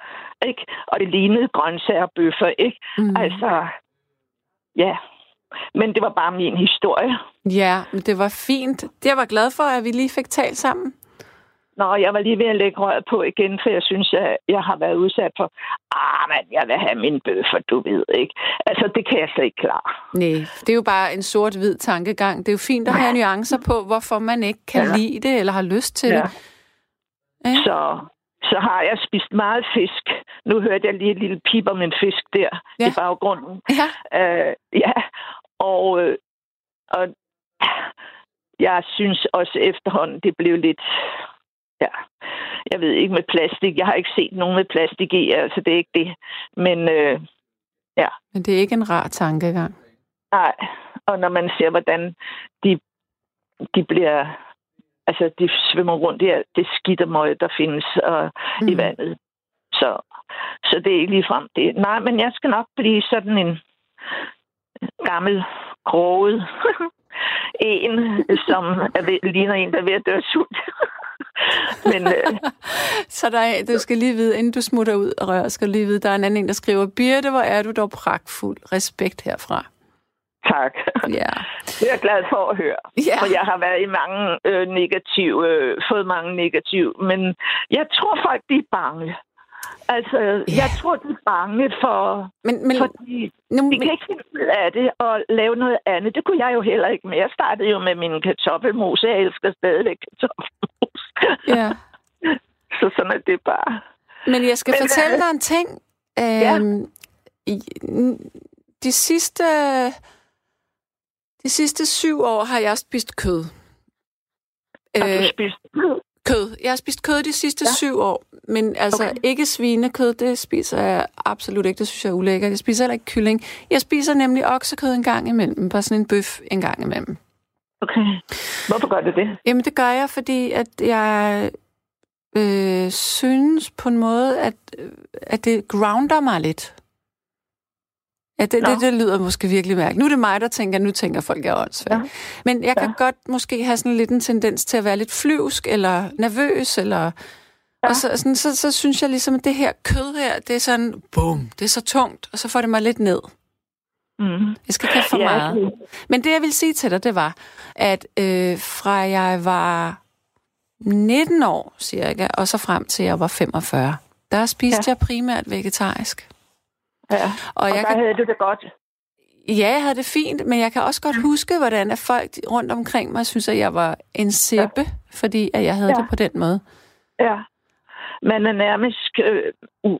Ikke? Og det lignede grøntsager og bøffer, ikke? Mm. Altså, ja. Men det var bare min historie. Ja, men det var fint. Jeg var glad for, at vi lige fik talt sammen. Nå, jeg var lige ved at lægge røret på igen, for jeg synes, at jeg har været udsat for, ah, men jeg vil have min bøffer, du ved ikke. Altså, det kan jeg slet ikke klare. Nej, det er jo bare en sort-hvid tankegang. Det er jo fint at have nuancer på, hvorfor man ikke kan ja. lide det, eller har lyst til ja. det. Ja. Så, så har jeg spist meget fisk. Nu hørte jeg lige et lille pip om en fisk der ja. i baggrunden. Ja. Uh, ja, og, øh, og jeg synes også efterhånden, det blev lidt Ja. Jeg ved ikke med plastik. Jeg har ikke set nogen med plastik i, altså det er ikke det. Men øh, ja. Men det er ikke en rar tankegang. Nej, og når man ser, hvordan de, de bliver... Altså, de svømmer rundt i det skidt og møg, der findes og, mm. i vandet. Så, så det er ikke lige frem det. Nej, men jeg skal nok blive sådan en gammel, kroget en, som er ved, ligner en, der er ved at dø sult. Men, øh... så der er, du skal lige vide, inden du smutter ud og rører, skal du lige vide, der er en anden, der skriver, Birte, hvor er du dog pragtfuld. Respekt herfra. Tak. Ja. Det er jeg glad for at høre. Ja. For jeg har været i mange øh, negative, øh, fået mange negative, men jeg tror folk, de er bange. Altså, ja. jeg tror, de er bange for... Men, men, fordi nu, de kan ikke finde ud af det og lave noget andet. Det kunne jeg jo heller ikke med. Jeg startede jo med min kartoffelmos. Jeg elsker stadigvæk kartoffelmos. Ja. Så sådan er det bare. Men jeg skal men, fortælle dig en ting. Øhm, ja. De sidste... De sidste syv år har jeg spist kød. Har du øh, spist kød? Kød. Jeg har spist kød de sidste ja. syv år, men altså okay. ikke svinekød, det spiser jeg absolut ikke. Det synes jeg er ulækkert. Jeg spiser heller ikke kylling. Jeg spiser nemlig oksekød en gang imellem, bare sådan en bøf en gang imellem. Okay. Hvorfor gør du det? Jamen det gør jeg, fordi at jeg øh, synes på en måde, at, at det grounder mig lidt. Ja, det, det, det lyder måske virkelig mærkeligt. Nu er det mig, der tænker, nu tænker folk, jeg er åndssvagt. Ja. Men jeg kan ja. godt måske have sådan lidt en tendens til at være lidt flyvsk, eller nervøs, eller... Ja. Og så, sådan, så, så synes jeg ligesom, at det her kød her, det er sådan, bum, det er så tungt, og så får det mig lidt ned. Mm. Jeg skal ikke have for ja, meget. Men det, jeg vil sige til dig, det var, at øh, fra jeg var 19 år cirka, og så frem til jeg var 45, der spiste ja. jeg primært vegetarisk. Ja, og, og jeg der kan... havde du det godt. Ja, jeg havde det fint, men jeg kan også godt huske, hvordan at folk rundt omkring mig synes, at jeg var en sæbe, ja. fordi at jeg havde ja. det på den måde. Ja, man er nærmest... Øh, uh,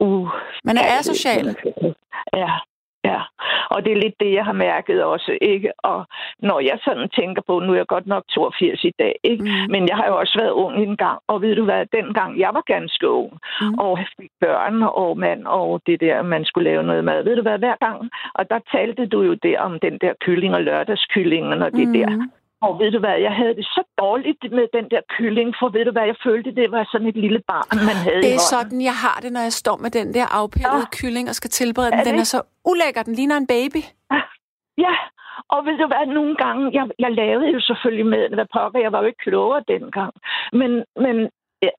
uh, man er asocial. Ja, Ja, og det er lidt det, jeg har mærket også, ikke? Og når jeg sådan tænker på, nu er jeg godt nok 82 i dag, ikke? Mm. Men jeg har jo også været ung en gang, og ved du hvad, dengang jeg var ganske ung, mm. og fik børn og mand, og det der, man skulle lave noget mad, ved du hvad, hver gang, og der talte du jo der om den der kylling og lørdagskyllingen og det mm. der. Og ved du hvad, jeg havde det så dårligt med den der kylling, for ved du hvad, jeg følte, det var sådan et lille barn, man havde Det er sådan, jeg har det, når jeg står med den der afpillede ja. kylling og skal tilberede den. Er den er så ulækker, den ligner en baby. Ja, og ved du hvad, nogle gange, jeg, jeg lavede jo selvfølgelig med, hvad pokker, jeg var jo ikke klogere dengang. Men, men ja,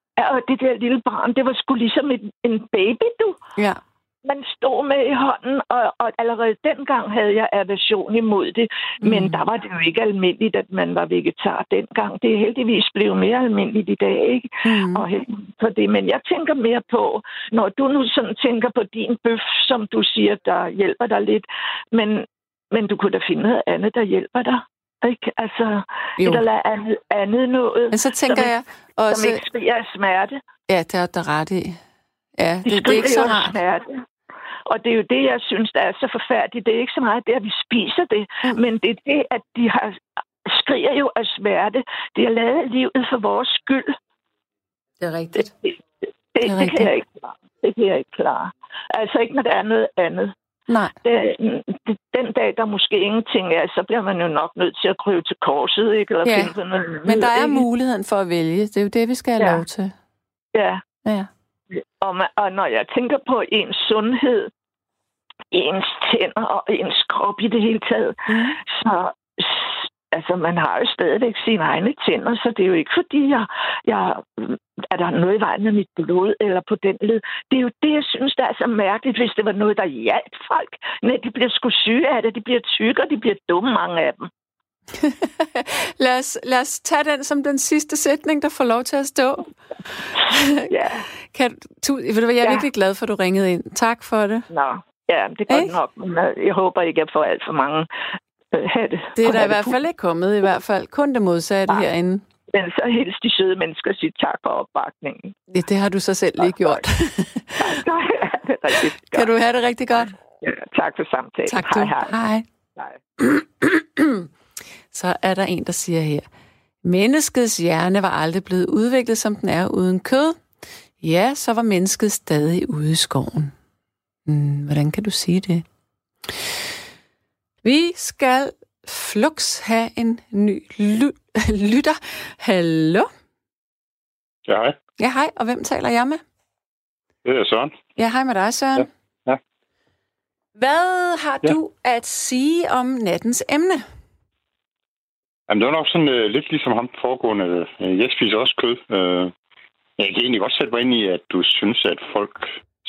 det der lille barn, det var sgu ligesom en, en baby, du. Ja man stod med i hånden, og, og allerede dengang havde jeg aversion imod det. Men mm. der var det jo ikke almindeligt, at man var vegetar dengang. Det er heldigvis blevet mere almindeligt i dag, ikke? Mm. Og for det. Men jeg tænker mere på, når du nu sådan tænker på din bøf, som du siger, der hjælper dig lidt, men, men du kunne da finde noget andet, der hjælper dig. Ikke? Altså, jo. et eller andet, andet noget. Men så tænker som, jeg også... Som ikke smerte. Ja, det er der ret i. Ja, det, det, det er ikke så rart. Smerte. Og det er jo det, jeg synes, der er så forfærdeligt. Det er ikke så meget det, at vi spiser det, mm. men det er det, at de har skriger jo af smerte. De har lavet livet for vores skyld. Det er rigtigt. Det, det, det, det, er det kan jeg ikke klare. Det kan jeg ikke klare. Altså ikke, når der er noget andet. Nej. Det, den dag, der måske ingenting er, så bliver man jo nok nødt til at krybe til korset, ikke? Eller ja. finde noget Men der er muligheden for at vælge. Det er jo det, vi skal have ja. lov til. Ja. Ja. Og, man, og når jeg tænker på ens sundhed, ens tænder og ens krop i det hele taget, mm. så altså, man har jo stadigvæk sine egne tænder, så det er jo ikke fordi, jeg, jeg er der noget i vejen med mit blod eller på den led. Det er jo det, jeg synes, der er så mærkeligt, hvis det var noget, der hjalp folk. Nej, de bliver sgu syge af det, de bliver tykke, og de bliver dumme, mange af dem. lad, os, lad os tage den som den sidste sætning, der får lov til at stå. ja. Kan, tu, jeg er ja. virkelig glad for, at du ringede ind. Tak for det. Nå, ja, det er godt nok. Men øh, jeg håber ikke, at jeg får alt for mange øh, det. Det er der i hvert fald ikke kommet, i hvert fald. Kun det modsatte Nej. herinde. Men så helst de søde mennesker sige tak for opbakningen. Ja, det har du så selv lige gjort. tak, ja, det er rigtig godt. Kan du have det rigtig godt? Ja, tak for samtalen. Tak hej, hej. Hej. hej. så er der en, der siger her, menneskets hjerne var aldrig blevet udviklet, som den er uden kød. Ja, så var mennesket stadig ude i skoven. Hmm, hvordan kan du sige det? Vi skal flux have en ny ly- lytter. Hallo? Ja, hej. Ja, hej. Og hvem taler jeg med? Det er Søren. Ja, hej med dig, Søren. Ja. ja. Hvad har ja. du at sige om nattens emne? Jamen, det var nok sådan uh, lidt ligesom ham foregående. Uh, jeg spiser også kød. Uh, jeg kan egentlig godt sætte mig ind i, at du synes, at folk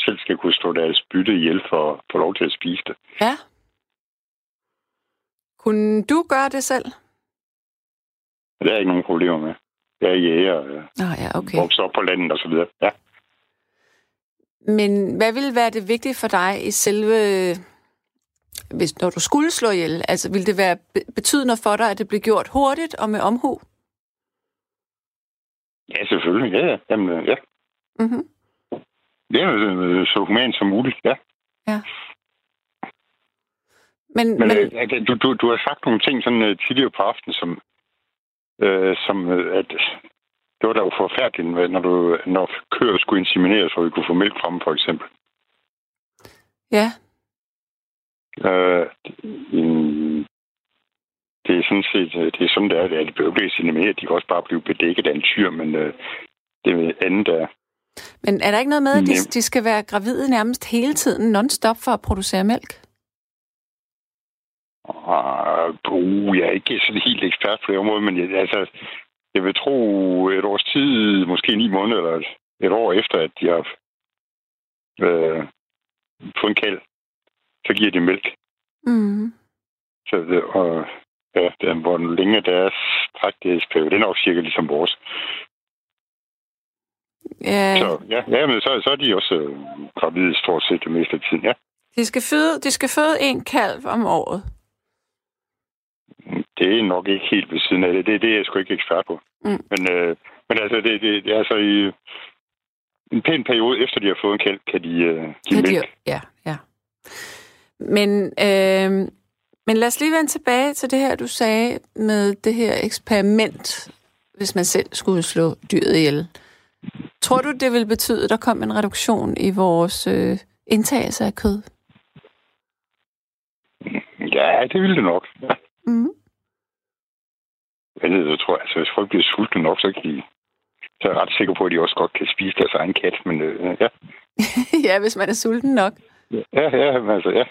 selv skal kunne stå deres bytte ihjel for at få lov til at spise det. Ja. Kunne du gøre det selv? Det er ikke nogen problemer med. Jeg er jæger ah, ja, okay. vokser op på landet og så videre. Ja. Men hvad vil være det vigtige for dig i selve hvis, når du skulle slå ihjel, altså vil det være betydende for dig, at det bliver gjort hurtigt og med omhu? Ja, selvfølgelig. Ja, ja. Jamen, ja. Mm-hmm. Det er øh, så human som muligt, ja. Ja. Men, men, men øh, du, du, du har sagt nogle ting sådan uh, tidligere på aftenen, som, uh, som at det var da jo forfærdeligt, når, du, når køer skulle insemineres, så vi kunne få mælk frem, for eksempel. Ja, Øh, det er sådan set, øh, det er sådan, det er. Det behøver ikke mere. De kan også bare blive bedækket af en tyr, men øh, det er andet der. Men er der ikke noget med, at de, de skal være gravide nærmest hele tiden, non-stop, for at producere mælk? Uh, jeg er ikke sådan helt ekspert på det område, men jeg, altså, jeg vil tro et års tid, måske ni måneder, eller et år efter, at de har øh, fået en kald, så giver de mælk. Mm. Så det, og ja, den, hvor den længe deres drægtighedsperiode, den er også cirka ligesom vores. Ja, Så ja, ja men så, så er de også øh, gravide stort set det meste af tiden, ja. de skal føde, de skal føde en kalv om året. Det er nok ikke helt ved siden af det. Det, det er jeg sgu ikke ekspert på. Mm. Men, øh, men altså, det, det, det er altså i en pæn periode efter, de har fået en kalv, kan de øh, give Kan de, mælk. ja, ja. Men, øh, men lad os lige vende tilbage til det her, du sagde med det her eksperiment, hvis man selv skulle slå dyret ihjel. Tror du, det vil betyde, at der kom en reduktion i vores øh, indtagelse af kød? Ja, det ville det nok. Ja. Mm. Jeg, ved, jeg tror, altså, hvis folk bliver sultne nok, så kan de så er jeg ret sikker på, at de også godt kan spise deres egen kat. Men øh, ja. ja, hvis man er sulten nok. Ja, ja, altså, ja.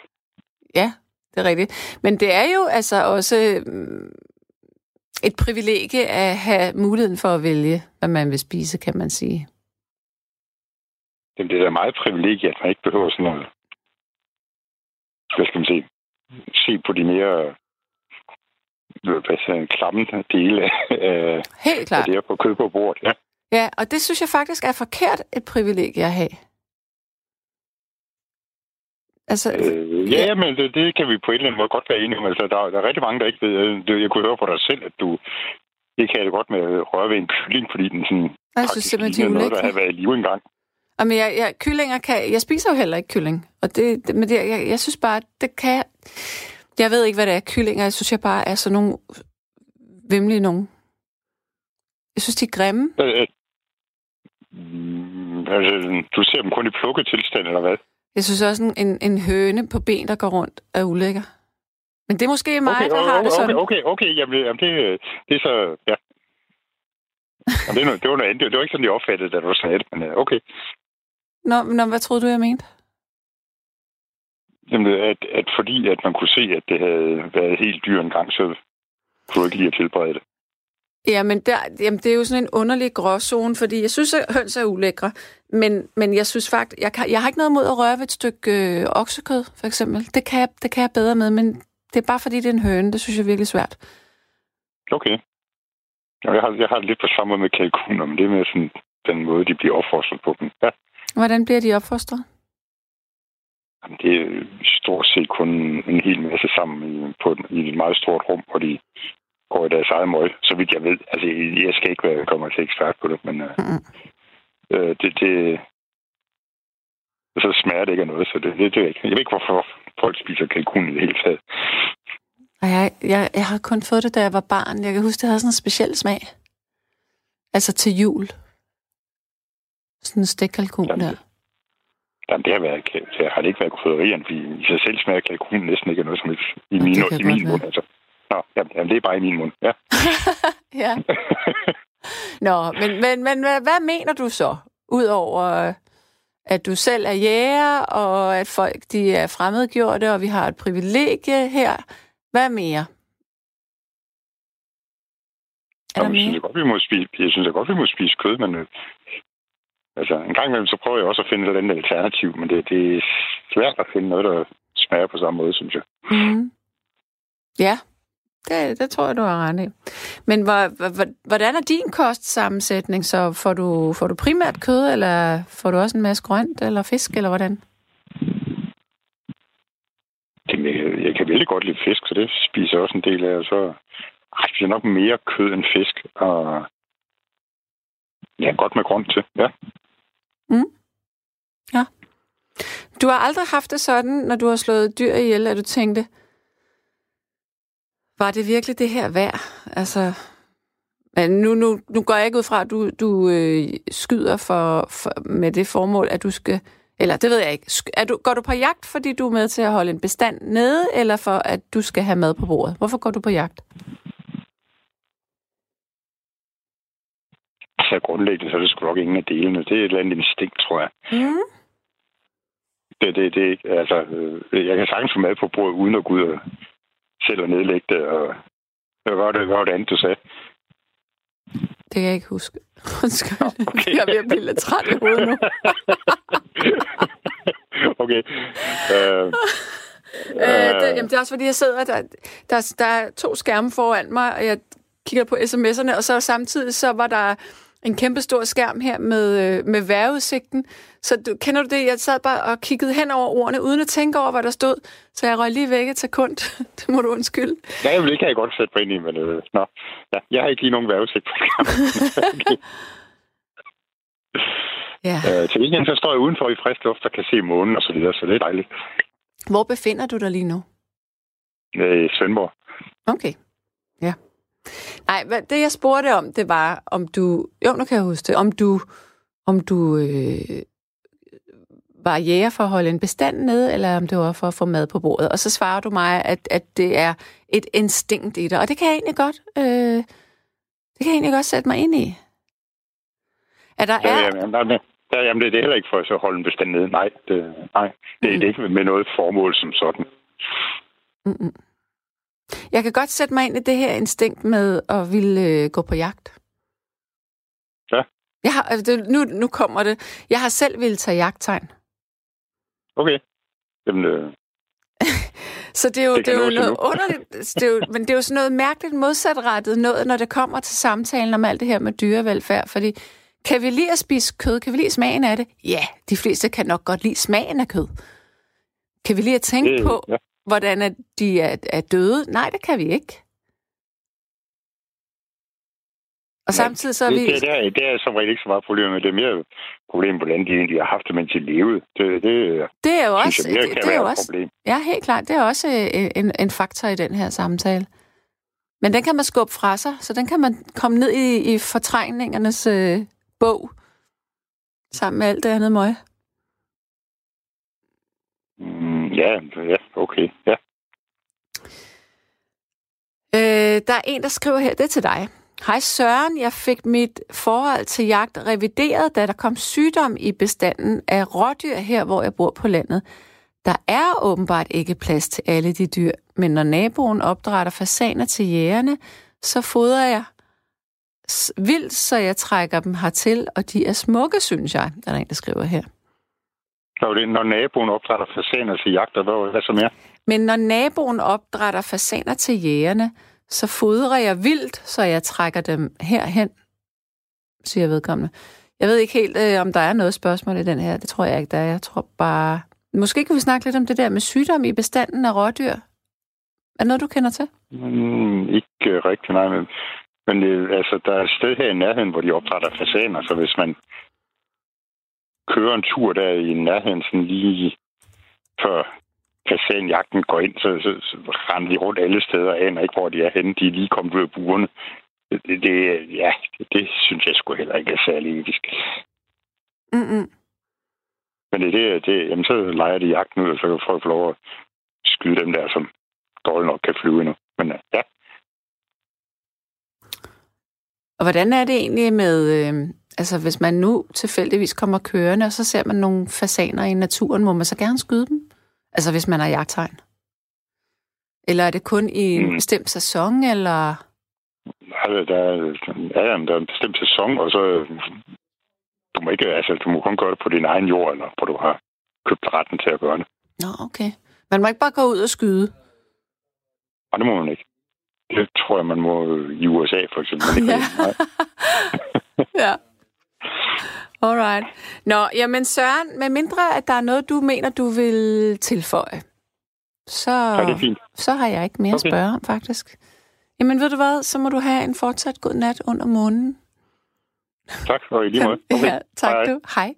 Ja, det er rigtigt. Men det er jo altså også mm, et privilegie at have muligheden for at vælge, hvad man vil spise, kan man sige. Jamen, det er da meget privilegie, at man ikke behøver sådan noget, hvad skal man sige, se på de mere hvad siger, jeg, klamme dele af, Helt af klart. det her på kød på bordet. Ja. Ja, og det synes jeg faktisk er forkert et privilegie at have. Altså, Øh, ja, men det, det kan vi på en eller anden måde godt være enige om. Altså, der, der er rigtig mange, der ikke ved. øh, det- Jeg kunne høre på dig selv, at du ikke havde det godt med at røre ved en kylling, fordi den sådan jeg synes simpelthen, de er noget, der havde været i live engang. Jamen, jeg, jeg, kyllinger kan... Jeg spiser jo heller ikke kylling. Og det, det, men det, jeg, jeg synes bare, det kan... Jeg ved ikke, hvad det er kyllinger. Jeg synes, jeg bare er sådan nogle vimlige nogen. Jeg synes, de er grimme. Øh, øh, mm, altså, du ser dem kun i plukket tilstand, eller hvad? Jeg synes også, en, en, en høne på ben, der går rundt, er ulækker. Men det er måske mig, okay, der okay, har det sådan. Okay, okay, okay. Jamen, jamen det, det er så... Ja. Jamen, det, er noget, det var noget. Det var ikke sådan, jeg opfattede, da du sagde det, men okay. Nå, nå, hvad troede du, jeg mente? Jamen, at, at fordi at man kunne se, at det havde været helt dyr en gang, så kunne du ikke lige at tilberede det. Jamen, der, jamen, det er jo sådan en underlig gråzone, fordi jeg synes, at høns er ulækre, men, men jeg synes faktisk, jeg, kan, jeg har ikke noget mod at røre ved et stykke øh, oksekød, for eksempel. Det kan, jeg, det kan jeg bedre med, men det er bare fordi, det er en høne. Det synes jeg er virkelig svært. Okay. Ja, jeg, har, jeg har det lidt på samme måde med kalkuner, men det er med sådan den måde, de bliver opfostret på dem. Ja. Hvordan bliver de opfostret? Jamen, det er stort set kun en hel masse sammen i, på, et- i et meget stort rum, hvor de går i deres eget møg, så vidt jeg ved. Altså, jeg skal ikke være kommer til ekspert på det, men øh, øh, det, det, så smager det ikke af noget, så det, det, det er ikke. Jeg ved ikke, hvorfor folk spiser kalkun i det hele taget. Og jeg, jeg, jeg har kun fået det, da jeg var barn. Jeg kan huske, det havde sådan en speciel smag. Altså til jul. Sådan en stikkalkun Jamen, der. Jamen, det har, været, det har det ikke været krydderierne, fordi i sig selv smager kalkun næsten ikke af noget som helst i min, i min mund. Altså. Nå, jamen, jamen, det er bare i min mund, ja. ja. Nå, men, men, men hvad, mener du så? Udover øh, at du selv er jæger, og at folk de er fremmedgjorte, og vi har et privilegie her. Hvad mere? Er Jamen, jeg synes jeg godt, vi må spise, jeg synes jeg godt, vi må spise kød, men øh, altså, en gang imellem, så prøver jeg også at finde et eller andet alternativ, men det, det er svært at finde noget, der smager på samme måde, synes jeg. Mm. Ja, det, det tror jeg, du har ret i. Men hvor, hvor, hvordan er din kostsammensætning? Så får du, får du primært kød, eller får du også en masse grønt, eller fisk, eller hvordan? Det, jeg, jeg kan vældig godt lide fisk, så det spiser jeg også en del af, så ej, jeg spiser nok mere kød end fisk, og ja, godt med grønt til, ja. Du har aldrig haft det sådan, når du har slået dyr ihjel, at du tænkte, var det virkelig det her værd? Altså, men nu, nu, nu går jeg ikke ud fra, at du, du øh, skyder for, for, med det formål, at du skal... Eller det ved jeg ikke. Er du, går du på jagt, fordi du er med til at holde en bestand nede, eller for at du skal have mad på bordet? Hvorfor går du på jagt? Så grundlæggende, så er det sgu nok ingen af delene. Det er et eller andet instinkt, tror jeg. Mm. Det, det, det er ikke, altså, øh, jeg kan sagtens få mad på bordet, uden at gå ud og selv at nedlægge det, og hvad var det, hvad var det andet, du sagde? kan jeg ikke huske. Undskyld. Okay. Jeg er ved at blive lidt træt i hovedet nu. okay. Uh, øh, det, jamen, det er også fordi, jeg sidder, der, der, der er to skærme foran mig, og jeg kigger på sms'erne, og så samtidig så var der en kæmpe stor skærm her med, øh, med vejrudsigten. Så du, kender du det? Jeg sad bare og kiggede hen over ordene, uden at tænke over, hvad der stod. Så jeg røg lige væk et sekund. det må du undskylde. Ja, jeg vil ikke have godt sætte på ind i, men øh, nå. Ja, jeg har ikke lige nogen vejrudsigt på skærmen. ja. Øh, til igen, så står jeg udenfor i frisk luft og kan se månen og så videre, så det er dejligt. Hvor befinder du dig lige nu? I Svendborg. Okay, ja. Nej, hvad, det jeg spurgte om, det var, om du... Jo, nu kan jeg huske det. Om du, om du øh, var jæger for at holde en bestand nede, eller om det var for at få mad på bordet. Og så svarer du mig, at, at det er et instinkt i dig. Og det kan jeg egentlig godt... Øh, det kan jeg egentlig godt sætte mig ind i. At der er... Jamen, jamen, jamen, det er heller ikke for at holde en bestand nede. Nej, det, nej. Det, mm. det er ikke med noget formål som sådan. Mm-mm. Jeg kan godt sætte mig ind i det her instinkt med at ville øh, gå på jagt. Ja. Jeg har, altså, nu, nu kommer det. Jeg har selv ville tage jagttegn. Okay. Jamen, øh... Så det er jo, det, det er jo noget underligt, det er jo, men det er jo sådan noget mærkeligt modsatrettet noget, når det kommer til samtalen om alt det her med dyrevelfærd, fordi kan vi lide at spise kød? Kan vi lide smagen af det? Ja, de fleste kan nok godt lide smagen af kød. Kan vi lige at tænke det, på, ja hvordan at de er, er døde? Nej, det kan vi ikke. Og samtidig så er vi... Det, det, er, det er som regel ikke så meget problem med. Det er mere problem, hvordan de egentlig har haft det, mens de levede. Det, det, det er jo også... Jeg, det, det er jo også problem. Ja, helt klart. Det er også øh, en, en faktor i den her samtale. Men den kan man skubbe fra sig, så den kan man komme ned i, i fortrængningernes øh, bog, sammen med alt det andet møg. Mm, ja, ja, okay, ja. Øh, der er en, der skriver her, det er til dig. Hej Søren, jeg fik mit forhold til jagt revideret, da der kom sygdom i bestanden af rådyr her, hvor jeg bor på landet. Der er åbenbart ikke plads til alle de dyr, men når naboen opdrætter fasaner til jægerne, så fodrer jeg vildt, så jeg trækker dem hertil, og de er smukke, synes jeg, der er en, der skriver her. Så det, når naboen opdrætter fasaner til jagt, hvad, hvad så mere? Men når naboen opdrætter fasaner til jægerne, så fodrer jeg vildt, så jeg trækker dem herhen, siger vedkommende. Jeg ved ikke helt, øh, om der er noget spørgsmål i den her. Det tror jeg ikke, der er. Jeg tror bare... Måske kan vi snakke lidt om det der med sygdom i bestanden af rådyr. Er det noget, du kender til? Mm, ikke rigtig, nej. Men, men øh, altså, der er et sted her i nærheden, hvor de opdrætter fasaner, så hvis man kører en tur der i nærheden, sådan lige før fasanjagten går ind, så, så, så render de rundt alle steder og aner ikke, hvor de er henne. De er lige kommet ud af burene. Det, det, ja, det, det synes jeg sgu heller ikke er særlig etisk. Mm-mm. Men det, det, det, jamen, så leger de jagten ud, og så kan folk lov at skyde dem der, som dårligt nok kan flyve endnu. Men ja. Og hvordan er det egentlig med, øh, Altså, hvis man nu tilfældigvis kommer kørende, og så ser man nogle fasaner i naturen, må man så gerne skyde dem? Altså, hvis man har jagttegn? Eller er det kun i en mm. bestemt sæson, eller? Altså, der er, ja, der er en bestemt sæson, og så du må ikke, altså, du må kun gøre det på din egen jord, eller hvor du har købt retten til at gøre det. Nå, okay. Man må ikke bare gå ud og skyde? Nej, det må man ikke. Det tror jeg, man må i USA, for eksempel. ja. ja. Alright. Nå, jamen Søren, med mindre at der er noget, du mener, du vil tilføje, så, ja, det er fint. så har jeg ikke mere okay. at spørge om, faktisk. Jamen ved du hvad, så må du have en fortsat god nat under månen. Tak, og i lige måde. Okay. Ja, tak Hej. du. Hej.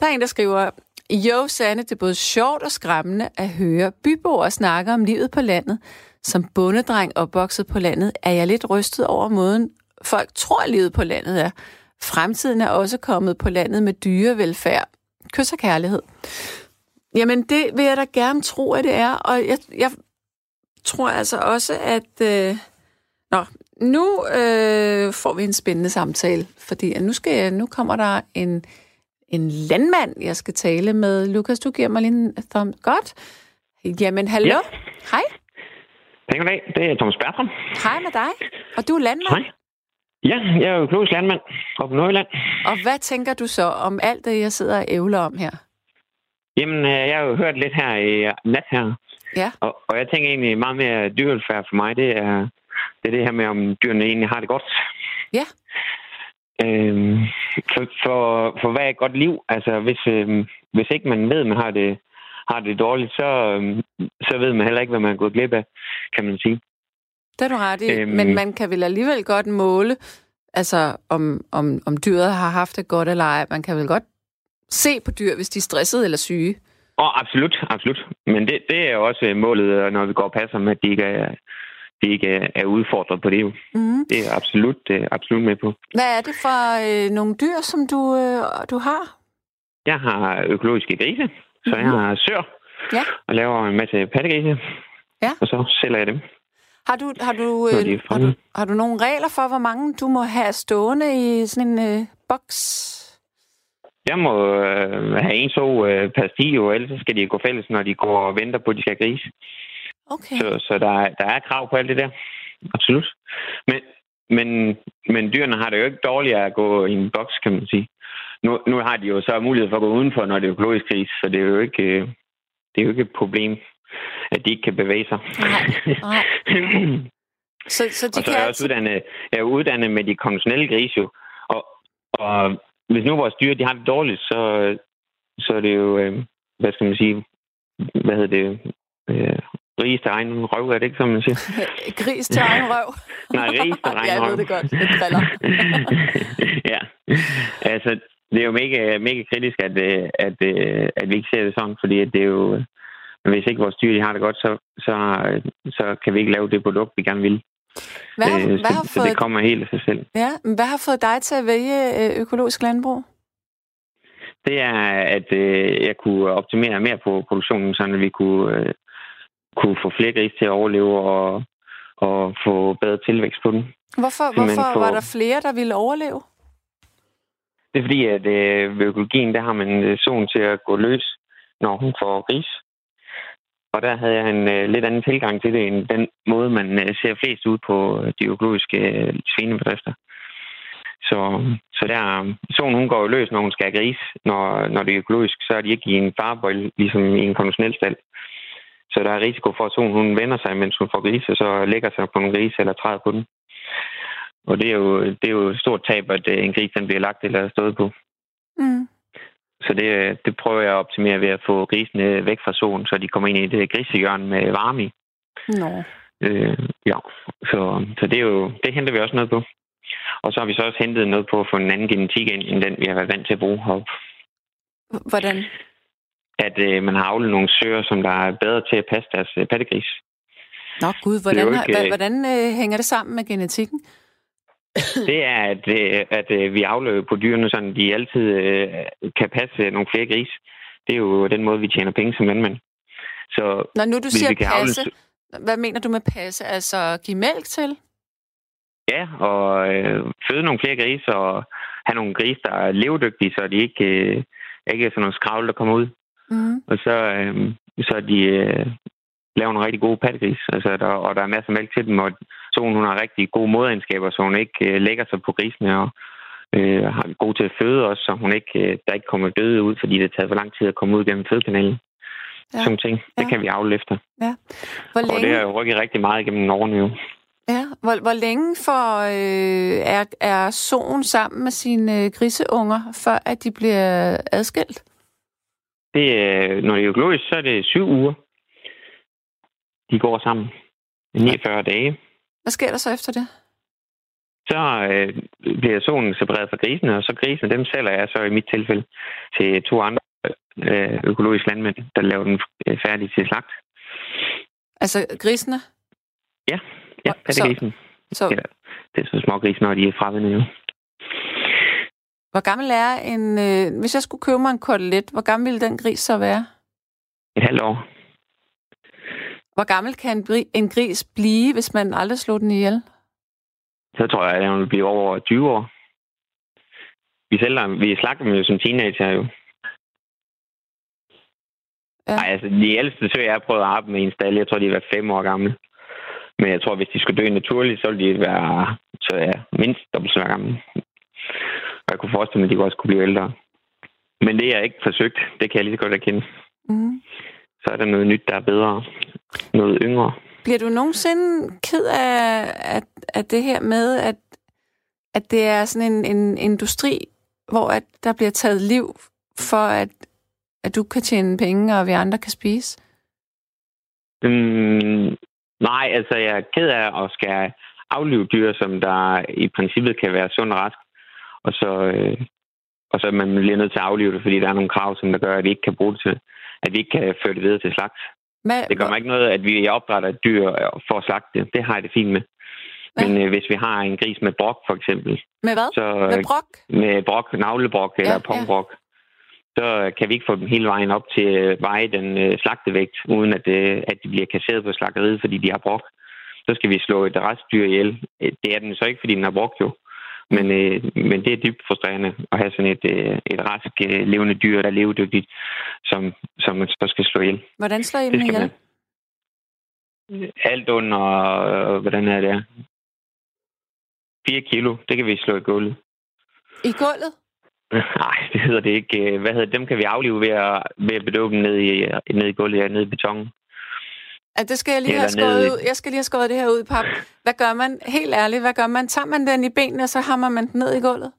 Der er en, der skriver, Jo, Sanne, det er både sjovt og skræmmende at høre byboere snakke om livet på landet. Som bondedreng opvokset på landet, er jeg lidt rystet over måden, folk tror, livet på landet er. Fremtiden er også kommet på landet med dyrevelfærd. Kys og kærlighed. Jamen, det vil jeg da gerne tro, at det er. Og jeg, jeg tror altså også, at... Øh, nå, nu øh, får vi en spændende samtale, fordi nu, skal jeg, nu kommer der en, en landmand, jeg skal tale med. Lukas, du giver mig lige en thumbs. Godt. Jamen, hallo. Ja. Hej. Hej, goddag. Det er Thomas Bertram. Hej med dig. Og du er landmand? Hej. Ja, jeg er økologisk landmand op i Nordjylland. Og hvad tænker du så om alt det, jeg sidder og ævler om her? Jamen, øh, jeg har jo hørt lidt her i nat her. Ja. Og, og jeg tænker egentlig meget mere dyrevelfærd for mig, det er, det er det her med, om dyrene egentlig har det godt. Ja. Øhm, for, for, for hvad er et godt liv? Altså, hvis, øhm, hvis ikke man ved, at man har det, har det dårligt, så, øhm, så ved man heller ikke, hvad man er gået glip af, kan man sige. Det er du ret i, øhm, men man kan vel alligevel godt måle, altså om, om, om dyret har haft det godt eller ej. Man kan vel godt se på dyr, hvis de er stressede eller syge. Åh, oh, absolut, absolut. Men det, det er også målet, når vi går og passer med, at de ikke er, de ikke er udfordret på det. Jo. Mm. Det er absolut, absolut med på. Hvad er det for øh, nogle dyr, som du, øh, du har? Jeg har økologiske grise, så mm-hmm. jeg har sør ja. og laver en masse pattegrise. Ja. Og så sælger jeg dem. Har du, har, du, øh, har, du, har du nogle regler for, hvor mange du må have stående i sådan en øh, boks? Jeg må øh, have en så øh, per stige, ellers skal de gå fælles, når de går og venter på, at de skal grise. Okay. Så, så der, der er krav på alt det der. Absolut. Men, men, men dyrene har det jo ikke dårligt at gå i en boks, kan man sige. Nu, nu har de jo så mulighed for at gå udenfor, når det er økologisk gris, så det er jo ikke, øh, det er jo ikke et problem, at de ikke kan bevæge sig. Nej, nej. så, så de og så kan er jeg også uddannet, jeg er uddannet med de konventionelle grise jo. Og, og hvis nu vores dyr de har det dårligt, så, så er det jo, øh, hvad skal man sige, hvad hedder det, øh, ris til egen røv, er det ikke, som man siger? Gris til egen røv. Nej, ris til egen røv. jeg ved det godt. Jeg driller. ja. Altså, det er jo mega, mega kritisk, at, øh, at, øh, at vi ikke ser det sådan, fordi det er jo... Hvis ikke vores dyr de har det godt, så, så, så kan vi ikke lave det produkt, vi gerne vil. Hvad har, Øh, hvad så, har så fået, det kommer helt af sig selv. ja, men hvad har fået dig til at vælge øh, økologisk landbrug? Det er, at øh, jeg kunne optimere mere på produktionen, så vi kunne, øh, kunne få flere grise til at overleve og, og få bedre tilvækst på den. Hvorfor, Simpelthen hvorfor få- var der flere, der ville overleve? Det er fordi, at øh, ved økologien, der har man øh, zone til at gå løs, når hun får gris. Og der havde jeg en øh, lidt anden tilgang til det, end den måde, man øh, ser flest ud på øh, de økologiske øh, svinebedrifter. Så, så der, øh, solen hun går jo løs, når hun skal have gris. Når, når det er økologisk, så er de ikke i en farebøjle, ligesom i en konventionel stald. Så der er risiko for, at solen hun vender sig, mens hun får gris, og så lægger sig på en gris eller træder på den. Og det er jo, det er jo et stort tab, at øh, en gris den bliver lagt eller stået på. Mm. Så det, det prøver jeg at optimere ved at få grisene væk fra solen, så de kommer ind i det grisehjørne med varme i. Nå. Øh, ja, så, så det, er jo, det henter vi også noget på. Og så har vi så også hentet noget på at få en anden genetik ind, end den, vi har været vant til at bruge heroppe. Hvordan? At øh, man har avlet nogle søer, som der er bedre til at passe deres øh, pattegris. Nå gud, hvordan, ikke, ikke, øh, hvordan øh, hænger det sammen med genetikken? Det er, at, øh, at øh, vi afløber på dyrene, så de altid øh, kan passe nogle flere gris. Det er jo den måde, vi tjener penge som landmænd. Så Når nu du siger passe, hvad mener du med passe? Altså give mælk til? Ja, og øh, føde nogle flere grise og have nogle grise, der er levedygtige, så de ikke, øh, ikke er sådan nogle skravle, der kommer ud. Mm. Og så, øh, så de øh, laver nogle rigtig gode pattegris, altså der, og der er masser af mælk til dem, og så hun har rigtig gode modegenskaber, så hun ikke øh, lægger sig på grisene, og øh, har god til at føde også, så hun ikke, øh, der ikke kommer døde ud, fordi det tager for lang tid at komme ud gennem fødekanalen. Ja. Ja. Sådan ting, det Ja. kan vi afle efter. Hvor Og det længe, har jo rykket rigtig meget gennem årene jo. ja, hvor, hvor længe for, øh, er, er solen sammen med sine øh, griseunger, før at de bliver adskilt? Det, øh, når det er økologisk, så er det syv uger. De går sammen. 49 dage. Hvad sker der så efter det? Så øh, bliver solen separeret fra grisene, og så grisene, dem sælger jeg så i mit tilfælde til to andre øh, økologiske landmænd, der laver den øh, færdig til slagt. Altså grisene? Ja, Og- pattegrisen. Så Ja. Det er så små grise, når de er fravinde nu. hvor gammel er en... Øh, hvis jeg skulle købe mig en kotelet, hvor gammel ville den gris så være? Et halvt år. Hvor gammel kan en, gri- en gris blive, hvis man aldrig slår den ihjel? Så tror jeg, at den vil blive over 20 år. Vi sælger, vi slagter dem jo som teenager jo. Ja. Nej, altså de ældste søer, jeg har prøvet at arbejde med i en stald, jeg tror, de var fem år gamle. Men jeg tror, hvis de skulle dø naturligt, så ville de være så ja, mindst dobbelt så gammel. Og jeg kunne forestille mig, at de også kunne blive ældre. Men det er ikke forsøgt. Det kan jeg lige så godt erkende. Mm. Så er der noget nyt, der er bedre. Noget yngre. Bliver du nogensinde ked af, at, at det her med, at, at det er sådan en, en industri, hvor at der bliver taget liv for, at, at du kan tjene penge, og vi andre kan spise? Mm, nej, altså jeg er ked af at skal aflive dyr, som der i princippet kan være sund og rask. Og så, øh, og så man bliver nødt til at aflive det, fordi der er nogle krav, som der gør, at vi ikke kan bruge det til, at vi ikke kan føre det videre til slagt. Hvad, det gør mig ikke noget, at vi opdrætter et dyr for at slagte det. Det har jeg det fint med. Hvad? Men øh, hvis vi har en gris med brok, for eksempel. Med hvad? Så, med øh, brok? Med brok, navlebrok ja, eller pongbrok. Ja. Så kan vi ikke få dem hele vejen op til at veje den øh, slagtevægt, uden at, øh, at de bliver kasseret på slagteriet, fordi de har brok. Så skal vi slå et restdyr ihjel. Det er den så ikke, fordi den har brok jo. Men, øh, men det er dybt frustrerende at have sådan et, øh, et rask øh, levende dyr, der er levedygtigt, som, som man så skal slå ihjel. Hvordan slår I dem ihjel? Alt under, øh, hvordan er det? 4 kilo, det kan vi slå i gulvet. I gulvet? Nej, det hedder det ikke. Hvad hedder? Dem kan vi aflive ved at, ved at bedøve dem ned i, ned i gulvet, ja, ned i betongen. Ja, det skal jeg lige have skåret ud. Jeg skal lige have skåret det her ud, pap. Hvad gør man? Helt ærligt, hvad gør man? Tager man den i benene, og så hammer man den ned i gulvet?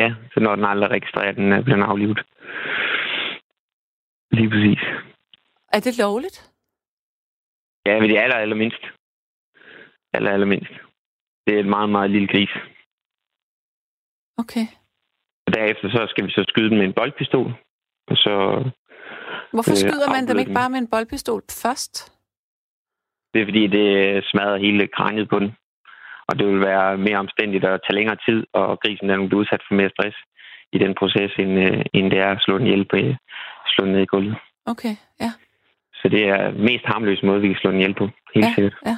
Ja, så når den aldrig registrerer, at den er blevet aflivet. Lige præcis. Er det lovligt? Ja, men det er aller, aller mindst. Aller, aller mindst. Det er et meget, meget lille gris. Okay. Og derefter så skal vi så skyde den med en boldpistol. Og så Hvorfor øh, skyder man dem ikke bare med en boldpistol først? Det er fordi, det smadrer hele kraniet på den. Og det vil være mere omstændigt at tage længere tid, og grisen er nu udsat for mere stress i den proces, end, øh, end det er at slå den ihjel på, slå den ned i gulvet. Okay, ja. Så det er mest harmløse måde, vi kan slå den ihjel på. Helt ja, sikkert. Ja.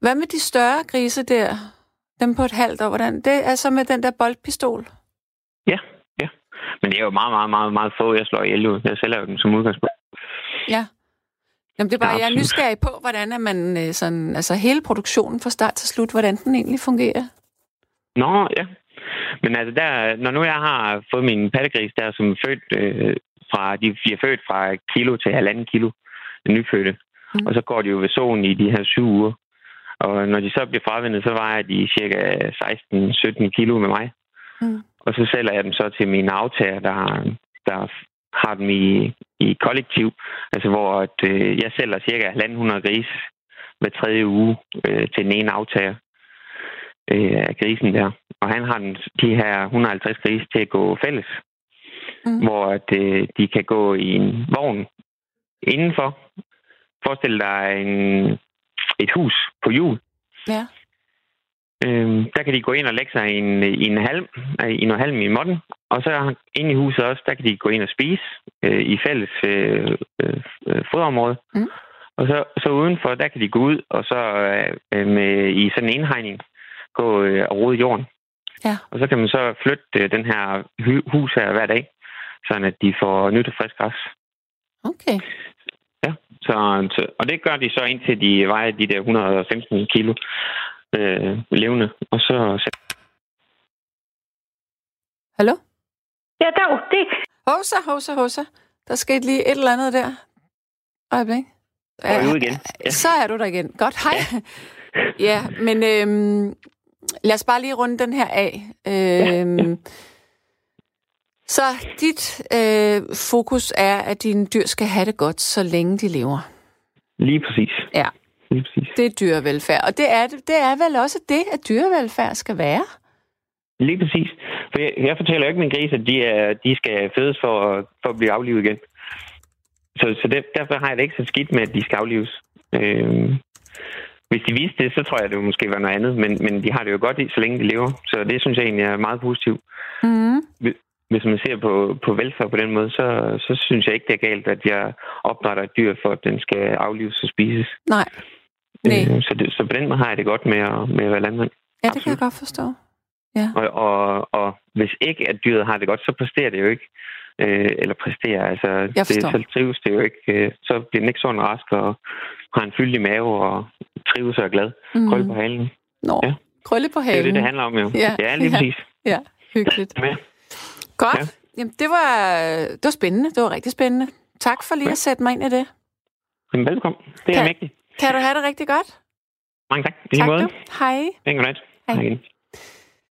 Hvad med de større grise der? Dem på et halvt år, hvordan? Det er så med den der boldpistol? Ja, men det er jo meget, meget, meget, meget få, jeg slår ihjel ud. Jeg sælger jo dem som udgangspunkt. Ja. Jamen, det er bare, ja, jeg er nysgerrig på, hvordan er man øh, sådan, altså hele produktionen fra start til slut, hvordan den egentlig fungerer. Nå, ja. Men altså, der, når nu jeg har fået min pattegris der, som er født øh, fra, de er født fra kilo til halvanden kilo, den nyfødte. Mm. Og så går de jo ved solen i de her syv uger. Og når de så bliver fravendet, så vejer de cirka 16-17 kilo med mig. Mm. Og så sælger jeg dem så til mine aftager, der, der har dem i, i kollektiv. Altså hvor at, øh, jeg sælger cirka 100 gris hver tredje uge øh, til den ene aftager øh, af grisen der. Og han har den, de her 150 gris til at gå fælles. Mm. Hvor at, øh, de kan gå i en vogn indenfor. Forestil dig en, et hus på hjul. Ja. Øhm, der kan de gå ind og lægge sig i en, i en halm, i noget halm i måtten, og så inde i huset også, der kan de gå ind og spise øh, i fælles øh, øh, foderområde. Mm. Og så, så udenfor, der kan de gå ud og så øh, med, i sådan en indhegning gå øh, og rode jorden. Ja. Og så kan man så flytte øh, den her hus her hver dag, sådan at de får nyt og frisk græs. Okay. Ja, så, og det gør de så indtil de vejer de der 115 kilo øh, levende. Og så... Hallo? Ja, der det. Hosa, hosa, hosa. Der skete lige et eller andet der. Øjeblik. Ja, er igen. Ja. Så er du der igen. Godt, hej. Ja, ja men øhm, lad os bare lige runde den her af. Øhm, ja, ja. Så dit øh, fokus er, at dine dyr skal have det godt, så længe de lever. Lige præcis. Ja. Lige præcis. Det er dyrevelfærd. Og det er, det er vel også det, at dyrevelfærd skal være? Lige præcis. For jeg, jeg fortæller jo ikke min gris, at de, er, de skal fødes for, for at blive aflivet igen. Så, så det, derfor har jeg det ikke så skidt med, at de skal aflives. Øhm, hvis de viste det, så tror jeg, det måske være noget andet. Men, men de har det jo godt i, så længe de lever. Så det synes jeg egentlig er meget positivt. Mm. Hvis man ser på, på velfærd på den måde, så, så synes jeg ikke, det er galt, at jeg opdrætter et dyr, for at den skal aflives og spises. Nej. Nej. Øh, så, det, så på den måde har jeg det godt med at, med at være landmand. Ja, det Absolut. kan jeg godt forstå. Ja. Og, og, og hvis ikke, at dyret har det godt, så præsterer det jo ikke. Øh, eller præsterer, altså, det, så trives det jo ikke. Øh, så bliver den ikke sådan rask og har en fyldig mave og trives og er glad. Mm. Krøl på halen. Nå, ja. Krølle på Det er det, det handler om, jo. Ja, ja lige ja. præcis. Ja, hyggeligt. Ja. Godt. Ja. Jamen, det var, det var spændende. Det var rigtig spændende. Tak for lige at sætte mig ind i det. Jamen, velkommen. Det er Kan- mægtigt. Kan du have det rigtig godt? Mange tak. Lige tak måde. du. Hej. Hej. Hej.